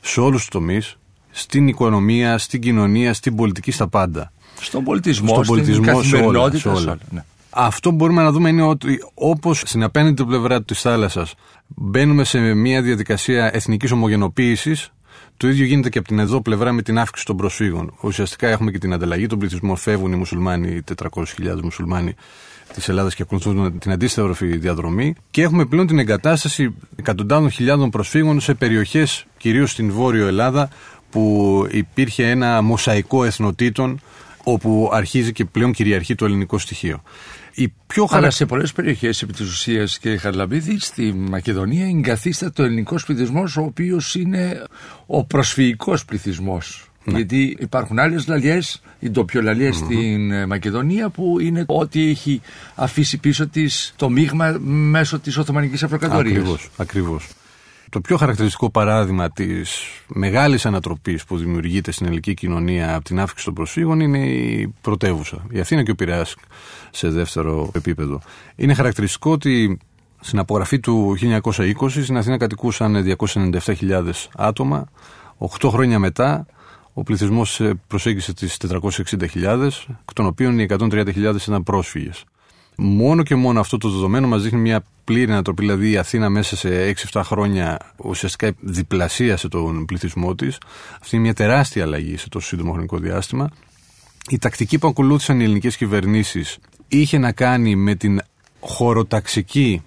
σε όλους τους τομείς, στην οικονομία, στην κοινωνία, στην πολιτική, στα πάντα. Στον πολιτισμό, Στον πολιτισμό, στην σε όλα, καθημερινότητα. σε όλα. σε όλα, ναι. Αυτό που μπορούμε να δούμε είναι ότι όπως στην απέναντι πλευρά της θάλασσας μπαίνουμε σε μια διαδικασία εθνικής ομογενοποίησης, το ίδιο γίνεται και από την εδώ πλευρά με την αύξηση των προσφύγων. Ουσιαστικά έχουμε και την ανταλλαγή των πληθυσμών. Φεύγουν οι μουσουλμάνοι, οι 400.000 μουσουλμάνοι της Ελλάδας και ακολουθούν την αντίστοιχη διαδρομή. Και έχουμε πλέον την εγκατάσταση εκατοντάδων χιλιάδων προσφύγων σε περιοχές, κυρίως στην Βόρειο Ελλάδα, που υπήρχε ένα μοσαϊκό εθνοτήτων όπου αρχίζει και πλέον κυριαρχεί το ελληνικό στοιχείο. Η πιο Αλλά χαρα... σε πολλές περιοχές επί της ουσίας, κύριε Χαρλαμπίδη, στη Μακεδονία εγκαθίσταται ο ελληνικό πληθυσμό, ο οποίος είναι ο προσφυγικός πληθυσμός. Γιατί υπάρχουν άλλες λαλιές, οι ντοπιολαλιέ στην ε, Μακεδονία, που είναι ό,τι έχει αφήσει πίσω της το μείγμα μέσω της Οθωμανικής Αυτοκρατορίας. Ακριβώς, ακριβώς. Το πιο χαρακτηριστικό παράδειγμα της μεγάλης ανατροπής που δημιουργείται στην ελληνική κοινωνία από την αύξηση των προσφύγων είναι η πρωτεύουσα. Η Αθήνα και ο Πειραιάς σε δεύτερο επίπεδο. Είναι χαρακτηριστικό ότι στην απογραφή του 1920 στην Αθήνα κατοικούσαν 297.000 άτομα. 8 χρόνια μετά ο πληθυσμός προσέγγισε τις 460.000, εκ των οποίων οι 130.000 ήταν πρόσφυγες. Μόνο και μόνο αυτό το δεδομένο μας δείχνει μια πλήρη ανατροπή. Δηλαδή η Αθήνα μέσα σε 6-7 χρόνια ουσιαστικά διπλασίασε τον πληθυσμό της. Αυτή είναι μια τεράστια αλλαγή σε τόσο σύντομο χρονικό διάστημα. Η τακτική που ακολούθησαν οι ελληνικές κυβερνήσεις είχε να κάνει με την χωροταξική,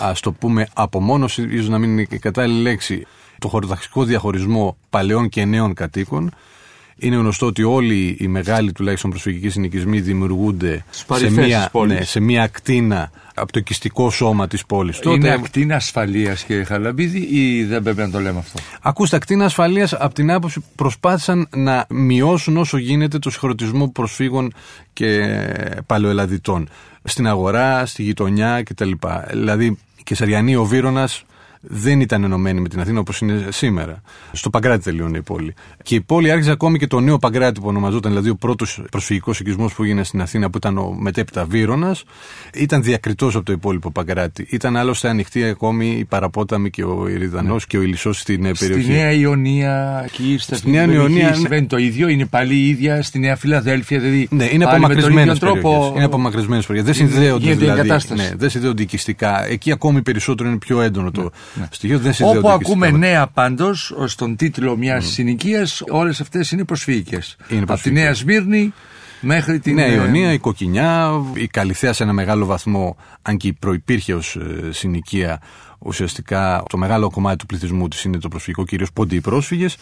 ας το πούμε, απομόνωση, ίσως να μην είναι η κατάλληλη λέξη, το χωροταξικό διαχωρισμό παλαιών και νέων κατοίκων. Είναι γνωστό ότι όλοι οι μεγάλοι τουλάχιστον προσφυγικοί συνοικισμοί δημιουργούνται Στις σε παρυφές μια, της πόλης. ναι, σε μια ακτίνα από το οικιστικό σώμα της πόλης. Είναι ακτίνα ασφαλείας, κύριε Χαρλαμπίδη, ή δεν πρέπει να το λέμε αυτό; Ακούστε, ακτίνα ασφαλείας από την άποψη προσπάθησαν να μειώσουν όσο γίνεται το συγχρονισμό προσφύγων και παλαιοελαδιτών. Στην αγορά, στη γειτονιά κτλ. Δηλαδή, η Κεσαριανή, ο Βύρονα δεν ήταν ενωμένη με την Αθήνα όπως είναι σήμερα. Στο Παγκράτη τελειώνει η πόλη. Και η πόλη άρχισε ακόμη και το νέο Παγκράτη που ονομαζόταν, δηλαδή ο πρώτος προσφυγικός οικισμός που έγινε στην Αθήνα, που ήταν ο μετέπειτα Βύρονα, ήταν διακριτός από το υπόλοιπο Παγκράτη. Ήταν άλλωστε ανοιχτή ακόμη η Παραπόταμη και ο Ηρυδανό και ο Ηλισσό στην ε, περιοχή. Στη Νέα Ιωνία, εκεί στα Στη Νέα Ιωνία, ναι. συμβαίνει το ίδιο. Είναι πάλι η ίδια στη Νέα Φιλαδέλφια. Δηλαδή Ναι, είναι πάλι με τον απομακρυσμένες ίδιο τρόπο περιοχές. Είναι απομακρυσμένες περιοχές. Δεν συνδέονται γίνεται η δηλαδή. εγκατάσταση. Ναι, δεν συνδέονται οικιστικά. Εκεί ακόμη περισσότερο είναι πιο έντονο το στοιχείο. Δεν συνδέονται Όπου οικιστικά. ακούμε νέα πάντως, στον τίτλο μιας συνοικίας, όλες αυτές είναι προσφύγικες. Από τη προσφυγικές. Νέα Σμύρνη μέχρι την. Νέα ε, Ιωνία, η Κοκκινιά, η Καλυθέα σε ένα μεγάλο βαθμό, αν και προπήρχε ως συνοικία, ουσιαστικά το μεγάλο κομμάτι του πληθυσμού της είναι το προσφυγικό, κυρίως πόντι πρόσφυγες.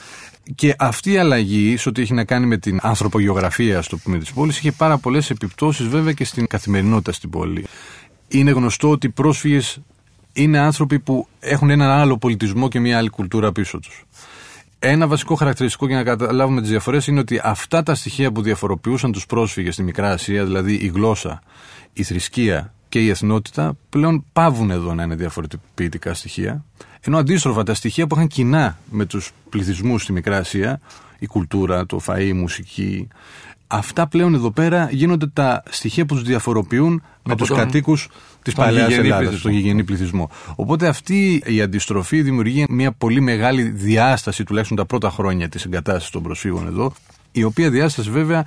Και αυτή η αλλαγή, σε ό,τι έχει να κάνει με την ανθρωπογεωγραφία, στο πούμε, της πόλης, είχε πάρα πολλές επιπτώσεις βέβαια και στην καθημερινότητα στην πόλη. Είναι γνωστό ότι οι πρόσφυγες είναι άνθρωποι που έχουν έναν άλλο πολιτισμό και μια άλλη κουλτούρα πίσω τους. Ένα βασικό χαρακτηριστικό για να καταλάβουμε τις διαφορές είναι ότι αυτά τα στοιχεία που διαφοροποιούσαν τους πρόσφυγες στη Μικρά Ασία, δηλαδή η γλώσσα, η θρησκεία και η εθνότητα, πλέον πάβουν εδώ να είναι διαφορετικά στοιχεία. Ενώ αντίστροφα τα στοιχεία που είχαν κοινά με τους πληθυσμούς στη Μικρά Ασία, η κουλτούρα, το φαΐ, η μουσική, αυτά πλέον εδώ πέρα γίνονται τα στοιχεία που τους διαφοροποιούν με τους κατοίκους της παλαιάς Ελλάδας, τον γηγενή πληθυσμό. Οπότε αυτή η αντιστροφή δημιουργεί μια πολύ μεγάλη διάσταση, τουλάχιστον τα πρώτα χρόνια της εγκατάστασης των προσφύγων εδώ, η οποία διάσταση βέβαια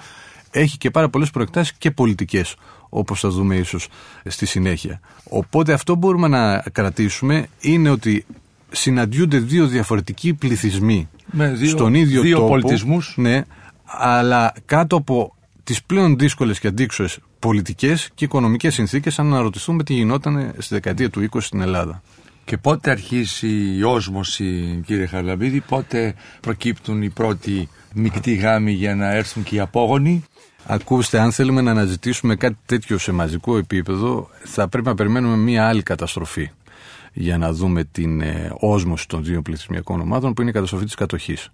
έχει και πάρα πολλές προεκτάσεις και πολιτικές, όπως θα δούμε ίσως στη συνέχεια. Οπότε αυτό που μπορούμε να κρατήσουμε είναι ότι συναντιούνται δύο διαφορετικοί πληθυσμοί δύο, στον ίδιο δύο τόπο. πολιτισμούς. Ναι, αλλά κάτω από τις πλέον δύσκολες και αντίξωες πολιτικές και οικονομικές συνθήκες, αν αναρωτηθούμε τι γινόταν στη δεκαετία του 20 στην Ελλάδα. Και πότε αρχίσει η όσμωση, κύριε Χαρλαμπίδη, πότε προκύπτουν οι πρώτοι μεικτοί γάμοι για να έρθουν και οι απόγονοι; Ακούστε, αν θέλουμε να αναζητήσουμε κάτι τέτοιο σε μαζικό επίπεδο, θα πρέπει να περιμένουμε μία άλλη καταστροφή για να δούμε την ε, όσμωση των δύο πληθυσμιακών ομάδων, που είναι η καταστροφή της κατοχής.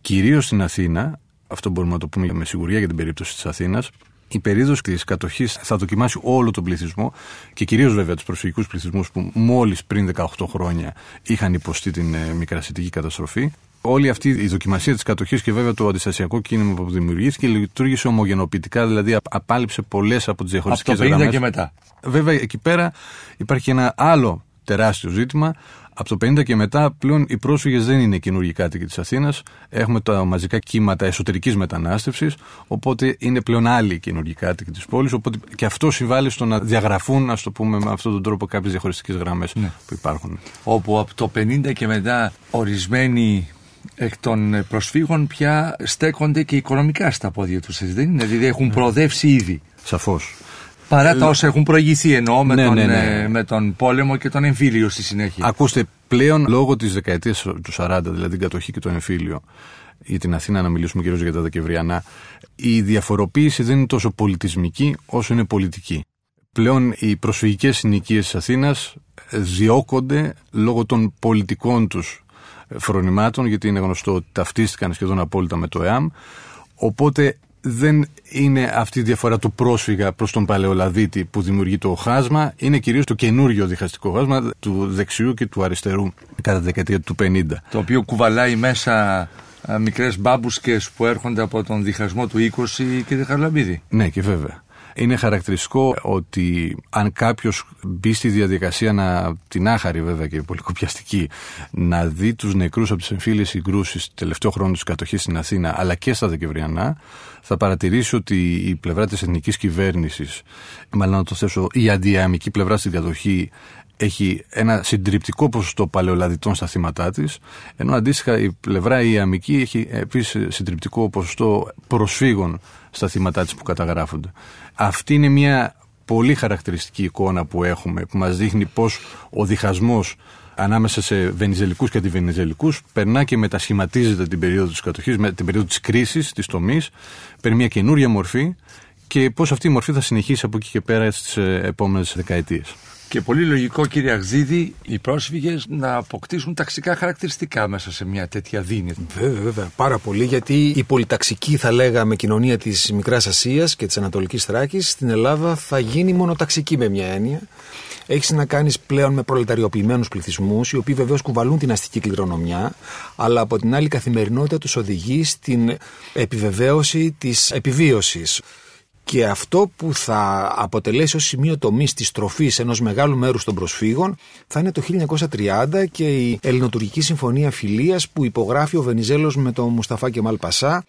Κυρίως στην Αθήνα, αυτό μπορούμε να το πούμε με σιγουριά για την περίπτωση της Αθήνας, η περίοδος της κατοχής θα δοκιμάσει όλο τον πληθυσμό και κυρίως βέβαια τους προσφυγικούς πληθυσμούς που μόλις πριν 18 χρόνια είχαν υποστεί την ε, μικρασιτική καταστροφή. Όλη αυτή η δοκιμασία της κατοχής και βέβαια το αντιστασιακό κίνημα που δημιουργήθηκε λειτουργήσε ομογενοποιητικά, δηλαδή απάλληψε πολλές από τις διαχωριστικές Από το 50 γραμμές. και μετά. Βέβαια, εκεί πέρα υπάρχει ένα άλλο τεράστιο ζήτημα. Από το 50 και μετά πλέον οι πρόσφυγες δεν είναι καινούργιοι κάτοικοι της Αθήνας. Έχουμε τα μαζικά κύματα εσωτερικής μετανάστευσης. Οπότε είναι πλέον άλλοι οι καινούργιοι κάτοικοι της πόλης. Οπότε και αυτό συμβάλλει στο να διαγραφούν, ας το πούμε με αυτόν τον τρόπο, κάποιες διαχωριστικές γραμμές Ναι. που υπάρχουν. Όπου από το 50 και μετά ορισμένοι εκ των προσφύγων πια στέκονται και οικονομικά στα πόδια τους, έτσι δεν είναι, δηλαδή έχουν προοδεύσει ήδη. Σαφώς. Παρά τα όσα έχουν προηγηθεί εννοώ με, Ναι, τον, ναι, ναι. ε, με τον πόλεμο και τον εμφύλιο στη συνέχεια. Ακούστε, πλέον λόγω της δεκαετίας του 40, δηλαδή την κατοχή και το εμφύλιο, για την Αθήνα να μιλήσουμε κυρίως για τα Δεκεμβριανά, η διαφοροποίηση δεν είναι τόσο πολιτισμική όσο είναι πολιτική. Πλέον οι προσφυγικές συνοικίες της Αθήνας διώκονται λόγω των πολιτικών τους φρονημάτων, γιατί είναι γνωστό ότι ταυτίστηκαν σχεδόν απόλυτα με το ΕΑΜ. Οπότε δεν είναι αυτή η διαφορά του πρόσφυγα προς τον παλαιολαδίτη που δημιουργεί το χάσμα, είναι κυρίως το καινούριο διχαστικό χάσμα του δεξιού και του αριστερού κατά τη δεκαετία του 50. Το οποίο κουβαλάει μέσα α, μικρές μπάμπουσκες που έρχονται από τον διχασμό του 20 κύριε Χαρλαμπίδη. Ναι, και βέβαια. Είναι χαρακτηριστικό ότι αν κάποιος μπει στη διαδικασία να την άχαρη βέβαια και πολύ κοπιαστική να δει τους νεκρούς από τις εμφύλιες συγκρούσεις τελευταίο χρόνο της κατοχής στην Αθήνα αλλά και στα Δεκεμβριανά, θα παρατηρήσει ότι η πλευρά της εθνικής κυβέρνησης, μάλλον να το θέσω, η αντιαμική πλευρά στην κατοχή έχει ένα συντριπτικό ποσοστό παλαιολαδιτών στα θύματα της, ενώ αντίστοιχα η πλευρά η ιαμική έχει επίσης συντριπτικό ποσοστό προσφύγων στα θύματα της που καταγράφονται. Αυτή είναι μια πολύ χαρακτηριστική εικόνα που έχουμε, που μας δείχνει πώς ο διχασμός ανάμεσα σε Βενιζελικούς και αντιβενιζελικούς περνά και μετασχηματίζεται την περίοδο της κατοχής, την περίοδο της κρίσης, της τομής, παίρνει μια καινούρια μορφή και πώς αυτή η μορφή θα συνεχίσει από εκεί και πέρα στις επόμενες δεκαετίες. Και πολύ λογικό κύριε Αγζίδη οι πρόσφυγες να αποκτήσουν ταξικά χαρακτηριστικά μέσα σε μια τέτοια δίνη. Βέβαια, βέβαια. Πάρα πολύ. Γιατί η πολυταξική, θα λέγαμε, κοινωνία της Μικράς Ασίας και της Ανατολικής Θράκης στην Ελλάδα θα γίνει μονοταξική με μια έννοια. Έχεις να κάνεις πλέον με προλεταριοποιημένους πληθυσμούς, οι οποίοι βεβαίως κουβαλούν την αστική κληρονομιά, αλλά από την άλλη η καθημερινότητα τους οδηγεί στην επιβεβαίωση της επιβίωσης. Και αυτό που θα αποτελέσει ως σημείο τομής της τροφής ενός μεγάλου μέρους των προσφύγων θα είναι το 1930 και η Ελληνοτουρκική Συμφωνία Φιλίας που υπογράφει ο Βενιζέλος με τον Μουσταφά Κεμάλ Πασά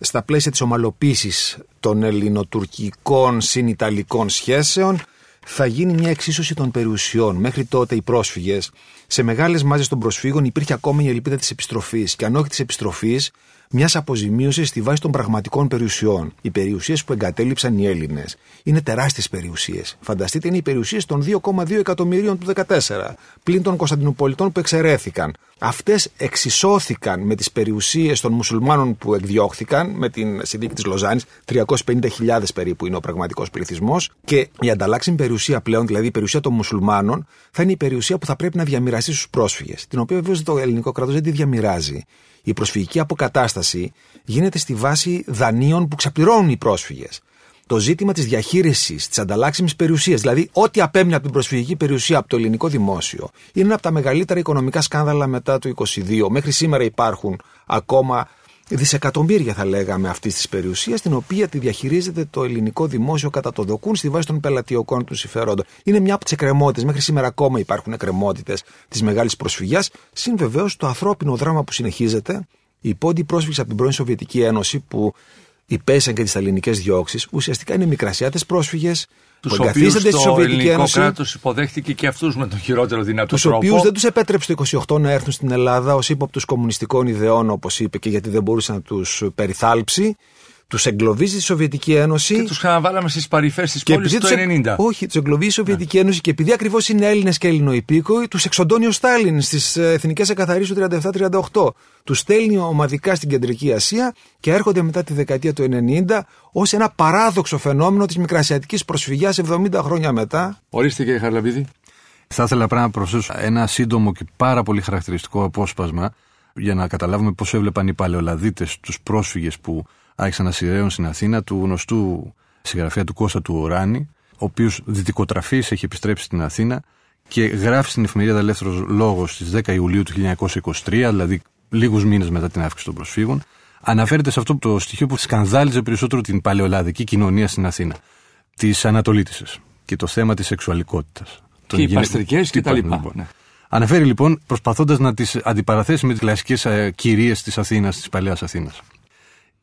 στα πλαίσια της ομαλοποίησης των ελληνοτουρκικών συνιταλικών σχέσεων θα γίνει μια εξίσωση των περιουσιών. Μέχρι τότε οι πρόσφυγες σε μεγάλες μάζες των προσφύγων υπήρχε ακόμα η ελπίδα της επιστροφής και αν όχι της επιστροφής μιας αποζημίωσης στη βάση των πραγματικών περιουσιών. Οι περιουσίες που εγκατέλειψαν οι Έλληνες είναι τεράστιες περιουσίες. Φανταστείτε, είναι οι περιουσίες των 2,2 εκατομμυρίων του 2014, πλην των Κωνσταντινοπολιτών που εξαιρέθηκαν. Αυτές εξισώθηκαν με τις περιουσίες των μουσουλμάνων που εκδιώχθηκαν με την συνδίκη της Λοζάνης, 350.000 περίπου είναι ο πραγματικός πληθυσμός, και η ανταλλάξιμη περιουσία πλέον, δηλαδή η περιουσία των μουσουλμάνων, θα είναι η περιουσία που θα πρέπει να διαμοιραστεί στους πρόσφυγες, την οποία βεβαίως το ελληνικό κράτος δεν τη διαμοιράζει. Η προσφυγική αποκατάσταση γίνεται στη βάση δανείων που ξεπληρώνουν οι πρόσφυγες. Το ζήτημα της διαχείρισης της ανταλλάξιμης περιουσίας, δηλαδή ό,τι απέμεινε από την προσφυγική περιουσία από το ελληνικό δημόσιο, είναι ένα από τα μεγαλύτερα οικονομικά σκάνδαλα μετά το 22. Μέχρι σήμερα υπάρχουν ακόμα δισεκατομμύρια θα λέγαμε αυτής της περιουσίας, την οποία τη διαχειρίζεται το ελληνικό δημόσιο κατά το δοκούν στη βάση των πελατειοκών του συμφερόντων. Είναι μια από τις εκκρεμότητες, μέχρι σήμερα ακόμα υπάρχουν εκκρεμότητες της μεγάλης προσφυγιάς, συν βεβαίως το ανθρώπινο δράμα που συνεχίζεται. Οι πόντι πρόσφυγε από την πρώην Σοβιετική Ένωση που υπέσαν και τι ελληνικές διώξεις, ουσιαστικά είναι μικρασιάτες πρόσφυγες τους οποίους το ελληνικό κράτος υποδέχτηκε και αυτούς με τον χειρότερο δυνατό τους τρόπο. Του οποίους δεν τους επέτρεψε το 28 να έρθουν στην Ελλάδα ως ύποπτους κομμουνιστικών ιδεών, όπως είπε, και γιατί δεν μπορούσε να τους περιθάλψει τους εγκλωβίζει η Σοβιετική Ένωση. Και τους ξαναβάλαμε στις παρυφές της πόλης το 1990. Όχι, τους εγκλωβίζει η Σοβιετική ναι. Ένωση και επειδή ακριβώς είναι Έλληνες και Ελληνοϊπήκοοι, τους εξοντώνει ο Στάλιν στις ε, εθνικές εκαθαρίσεις του 37-38. Τους στέλνει ομαδικά στην Κεντρική Ασία και έρχονται μετά τη δεκαετία του 90 ως ένα παράδοξο φαινόμενο της μικρασιατικής προσφυγιάς 70 χρόνια μετά. Ορίστε κύριε Χαρλαμπίδη. Θα ήθελα πράγμα να προσθέσω ένα σύντομο και πάρα πολύ χαρακτηριστικό απόσπασμα για να καταλάβουμε πώ έβλεπαν οι παλαιολαδίτες τους πρόσφυγες που άρχισαν να σειραίουν στην Αθήνα του γνωστού συγγραφέα του Κώστα του Οράνη, ο οποίος δυτικοτραφής έχει επιστρέψει στην Αθήνα και γράφει στην εφημερίδα Ελεύθερος Λόγος στις 10 Ιουλίου του 1923, δηλαδή λίγους μήνες μετά την αύξηση των προσφύγων, αναφέρεται σε αυτό το στοιχείο που σκανδάλιζε περισσότερο την παλαιολαδική κοινωνία στην Αθήνα. Τι Ανατολίτησε και το θέμα της σεξουαλικότητας. Και οι παστρικέ και τα λοιπά. Λοιπόν. Ναι. Αναφέρει λοιπόν προσπαθώντας να τις αντιπαραθέσει με τις κλασικές ε, κυρίες της Αθήνας, της παλαιάς Αθήνας.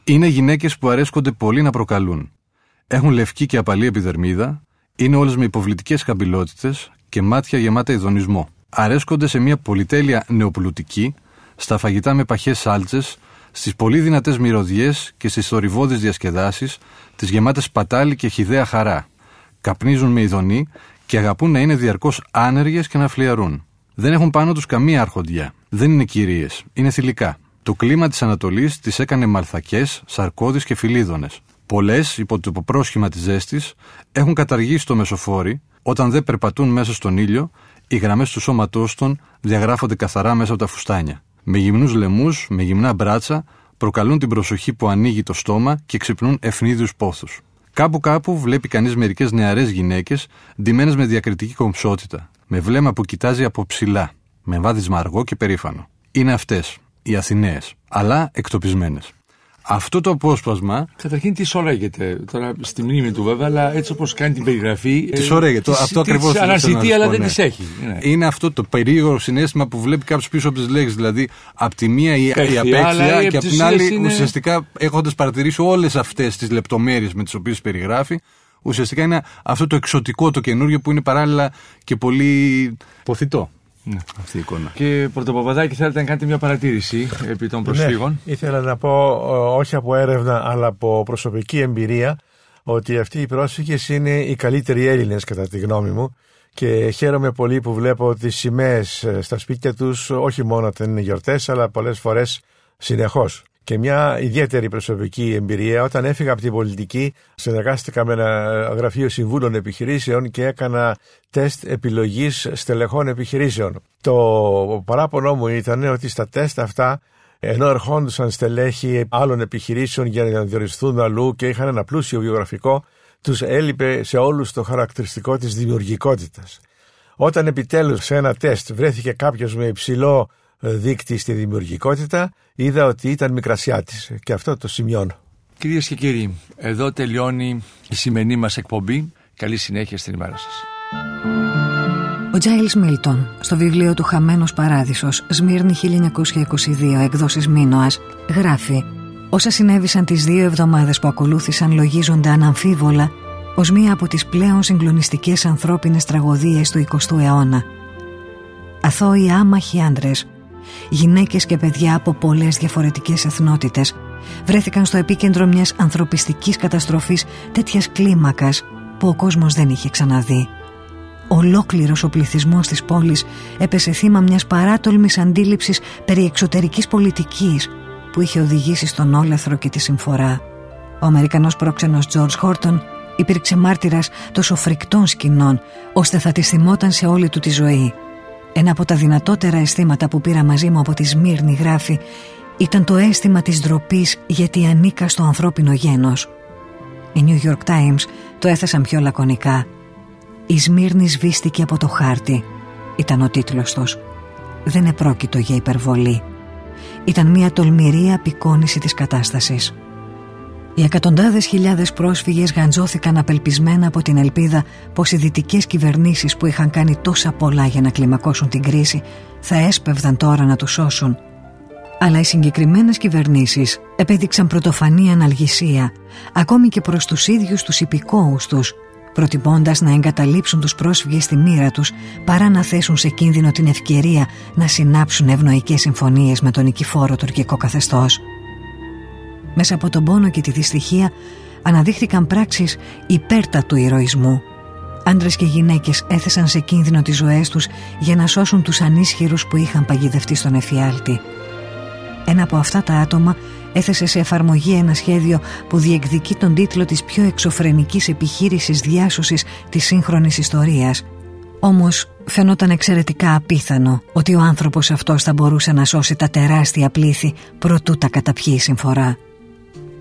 Είναι γυναίκες που αρέσκονται πολύ να προκαλούν. Έχουν λευκή και απαλή επιδερμίδα, είναι όλες με υποβλητικές καμπυλότητε και μάτια γεμάτα ειδονισμό. Αρέσκονται σε μια πολυτέλεια νεοπλουτική, στα φαγητά με παχές σάλτσες, στις πολύ δυνατές μυρωδιές και στις θορυβώδεις διασκεδάσεις, τις γεμάτες πατάλη και χιδέα χαρά. Καπνίζουν με ειδονή και αγαπούν να είναι διαρκώς άνεργες και να φλιαρούν. Δεν έχουν πάνω τους καμία αρχοντιά. Δεν είναι κυρίες, είναι θηλυκά. Το κλίμα της Ανατολής τι έκανε μαλθακές, σαρκώδεις και φιλίδωνες. Πολλές, υπό το πρόσχημα της ζέστης, έχουν καταργήσει το μεσοφόρι, όταν δεν περπατούν μέσα στον ήλιο, οι γραμμές του σώματός των διαγράφονται καθαρά μέσα από τα φουστάνια. Με γυμνούς λαιμού, με γυμνά μπράτσα, προκαλούν την προσοχή που ανοίγει το στόμα και ξυπνούν ευνίδιους πόθους. Κάπου κάπου βλέπει κανείς μερικές νεαρές γυναίκες, ντυμένες με διακριτική κομψότητα, με βλέμμα που κοιτάζει από ψηλά, με βάδισμα αργό και περήφανο. Είναι αυτές, οι Αθηναίες, αλλά εκτοπισμένες. Αυτό το απόσπασμα. Καταρχήν τις σωρέγεται. Τώρα στη μνήμη του βέβαια, αλλά έτσι όπως κάνει την περιγραφή. Τις σωρέγεται. Ε, αυτό ακριβώς. Τι αναζητεί, αλλά δεν ναι. τις έχει. Ναι. Είναι αυτό το περίεργο συνέστημα που βλέπει κάποιος πίσω από τις λέξεις. Δηλαδή, από τη μία η, η απέξια και από την άλλη, είναι... ουσιαστικά έχοντας παρατηρήσει όλες αυτές τις λεπτομέρειες με τις οποίες περιγράφει, ουσιαστικά είναι αυτό το εξωτικό, το καινούριο που είναι παράλληλα και πολύ ποθητό. Ναι, αυτή η εικόνα. Και Πρωτοπαπαδάκη, θέλετε να κάνετε μια παρατήρηση επί των προσφύγων; Ναι, ήθελα να πω, όχι από έρευνα, αλλά από προσωπική εμπειρία, ότι αυτοί οι πρόσφυγες είναι οι καλύτεροι Έλληνες κατά τη γνώμη μου και χαίρομαι πολύ που βλέπω τις σημαίες ε, στα σπίτια τους όχι μόνο όταν είναι γιορτές αλλά πολλές φορές συνεχώς. Και μια ιδιαίτερη προσωπική εμπειρία όταν έφυγα από την πολιτική συνεργάστηκα με ένα γραφείο συμβούλων επιχειρήσεων και έκανα τεστ επιλογής στελεχών επιχειρήσεων. Το παράπονο μου ήταν ότι στα τεστ αυτά ενώ ερχόντουσαν στελέχοι άλλων επιχειρήσεων για να διοριστούν αλλού και είχαν ένα πλούσιο βιογραφικό, τους έλειπε σε όλους το χαρακτηριστικό της δημιουργικότητας. Όταν επιτέλους σε ένα τεστ βρέθηκε κάποιος με υψηλό δείκτη στη δημιουργικότητα, είδα ότι ήταν μικρασιάτης και αυτό το σημειώνω. Κυρίες και κύριοι, εδώ τελειώνει η σημερινή μας εκπομπή. Καλή συνέχεια στην ημέρα σας. Ο Τζάιλς Μίλτον, στο βιβλίο του «Χαμένος Παράδεισος», Σμύρνη 1922, εκδόσεις Μίνωας, γράφει «Όσα συνέβησαν τις δύο εβδομάδες που ακολούθησαν λογίζονται αναμφίβολα ως μία από τις πλέον συγκλονιστικές ανθρώπινες τραγωδίες του 20ου αιώνα. Αθώοι άμαχοι άντρες γυναίκες και παιδιά από πολλές διαφορετικές εθνότητες βρέθηκαν στο επίκεντρο μιας ανθρωπιστικής καταστροφής τέτοιας κλίμακας που ο κόσμος δεν είχε ξαναδεί. Ολόκληρος ο πληθυσμός της πόλης έπεσε θύμα μιας παράτολμης αντίληψης περί εξωτερικής πολιτικής που είχε οδηγήσει στον όλεθρο και τη συμφορά. Ο Αμερικανός πρόξενος George Χόρτον υπήρξε μάρτυρας τόσο φρικτών σκηνών ώστε θα τη θυμόταν σε όλη του τη ζωή. Ένα από τα δυνατότερα αισθήματα που πήρα μαζί μου από τη Σμύρνη γράφει ήταν το αίσθημα της ντροπής γιατί ανήκα στο ανθρώπινο γένος. Οι New York Times το έθεσαν πιο λακωνικά. «Η Σμύρνη σβήστηκε από το χάρτη», ήταν ο τίτλος τους. Δεν επρόκειτο για υπερβολή. Ήταν μια τολμηρή απεικόνηση της κατάστασης. Οι εκατοντάδες χιλιάδες πρόσφυγες γαντζώθηκαν απελπισμένα από την ελπίδα πως οι δυτικές κυβερνήσεις που είχαν κάνει τόσα πολλά για να κλιμακώσουν την κρίση θα έσπευδαν τώρα να τους σώσουν. Αλλά οι συγκεκριμένες κυβερνήσεις επέδειξαν πρωτοφανή αναλγησία ακόμη και προς τους ίδιους τους υπηκόους τους προτιμώντας να εγκαταλείψουν τους πρόσφυγες στη μοίρα τους παρά να θέσουν σε κίνδυνο την ευκαιρία να συνάψουν ευνοϊκές συμφωνίες με τον νικηφόρο τουρκικό καθεστώς. Μέσα από τον πόνο και τη δυστυχία αναδείχθηκαν πράξεις υπέρτατου ηρωισμού. Άντρες και γυναίκες έθεσαν σε κίνδυνο τις ζωές τους για να σώσουν τους ανίσχυρους που είχαν παγιδευτεί στον εφιάλτη. Ένα από αυτά τα άτομα έθεσε σε εφαρμογή ένα σχέδιο που διεκδικεί τον τίτλο της πιο εξωφρενικής επιχείρησης διάσωσης της σύγχρονης ιστορίας. Όμως φαινόταν εξαιρετικά απίθανο ότι ο άνθρωπος αυτός θα μπορούσε να σώσει τα τεράστια πλήθη προτού τα καταπιεί η συμφορά.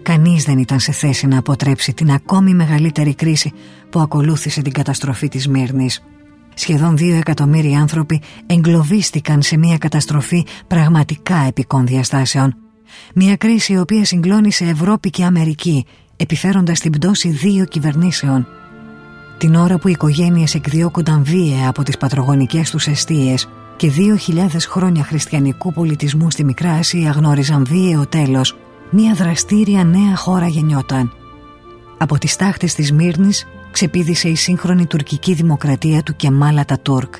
Κανείς δεν ήταν σε θέση να αποτρέψει την ακόμη μεγαλύτερη κρίση που ακολούθησε την καταστροφή της Μύρνης. Σχεδόν δύο εκατομμύρια άνθρωποι εγκλωβίστηκαν σε μια καταστροφή πραγματικά επικών διαστάσεων. Μια κρίση η οποία συγκλώνησε Ευρώπη και Αμερική, επιφέροντας την πτώση δύο κυβερνήσεων. Την ώρα που οι οικογένειες εκδιώκονταν βίαια από τις πατρογονικές τους αιστείες και δύο χιλιάδες χρόνια χριστιανικού πολιτισμού στη Μικρά Ασία γνώριζαν βίαιο τέλος, μια δραστήρια νέα χώρα γεννιόταν. Από τις τάχτες της Μύρνης ξεπίδησε η σύγχρονη τουρκική δημοκρατία του Κεμάλα Τουρκ.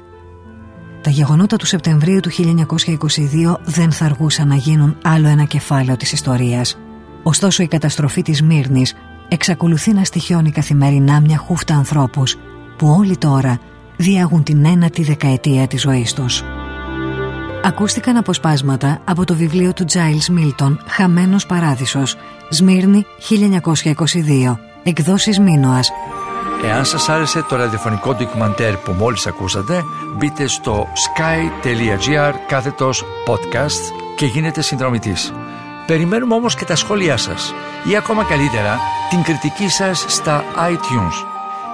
Τα γεγονότα του Σεπτεμβρίου του 1922 δεν θα αργούσαν να γίνουν άλλο ένα κεφάλαιο της ιστορίας. Ωστόσο η καταστροφή της Μύρνης εξακολουθεί να στοιχιώνει καθημερινά μια χούφτα ανθρώπους που όλοι τώρα διάγουν την ένατη δεκαετία της ζωής τους. Ακούστηκαν αποσπάσματα από το βιβλίο του Giles Μίλτον «Χαμένος Παράδεισος» Σμύρνη 1922 Εκδόσεις Μίνωας Εάν σας άρεσε το ραδιοφωνικό ντοκιμαντέρ που μόλις ακούσατε, μπείτε στο sky.gr κάθετος podcast και γίνετε συνδρομητής. Περιμένουμε όμως και τα σχόλιά σας ή ακόμα καλύτερα την κριτική σας στα iTunes.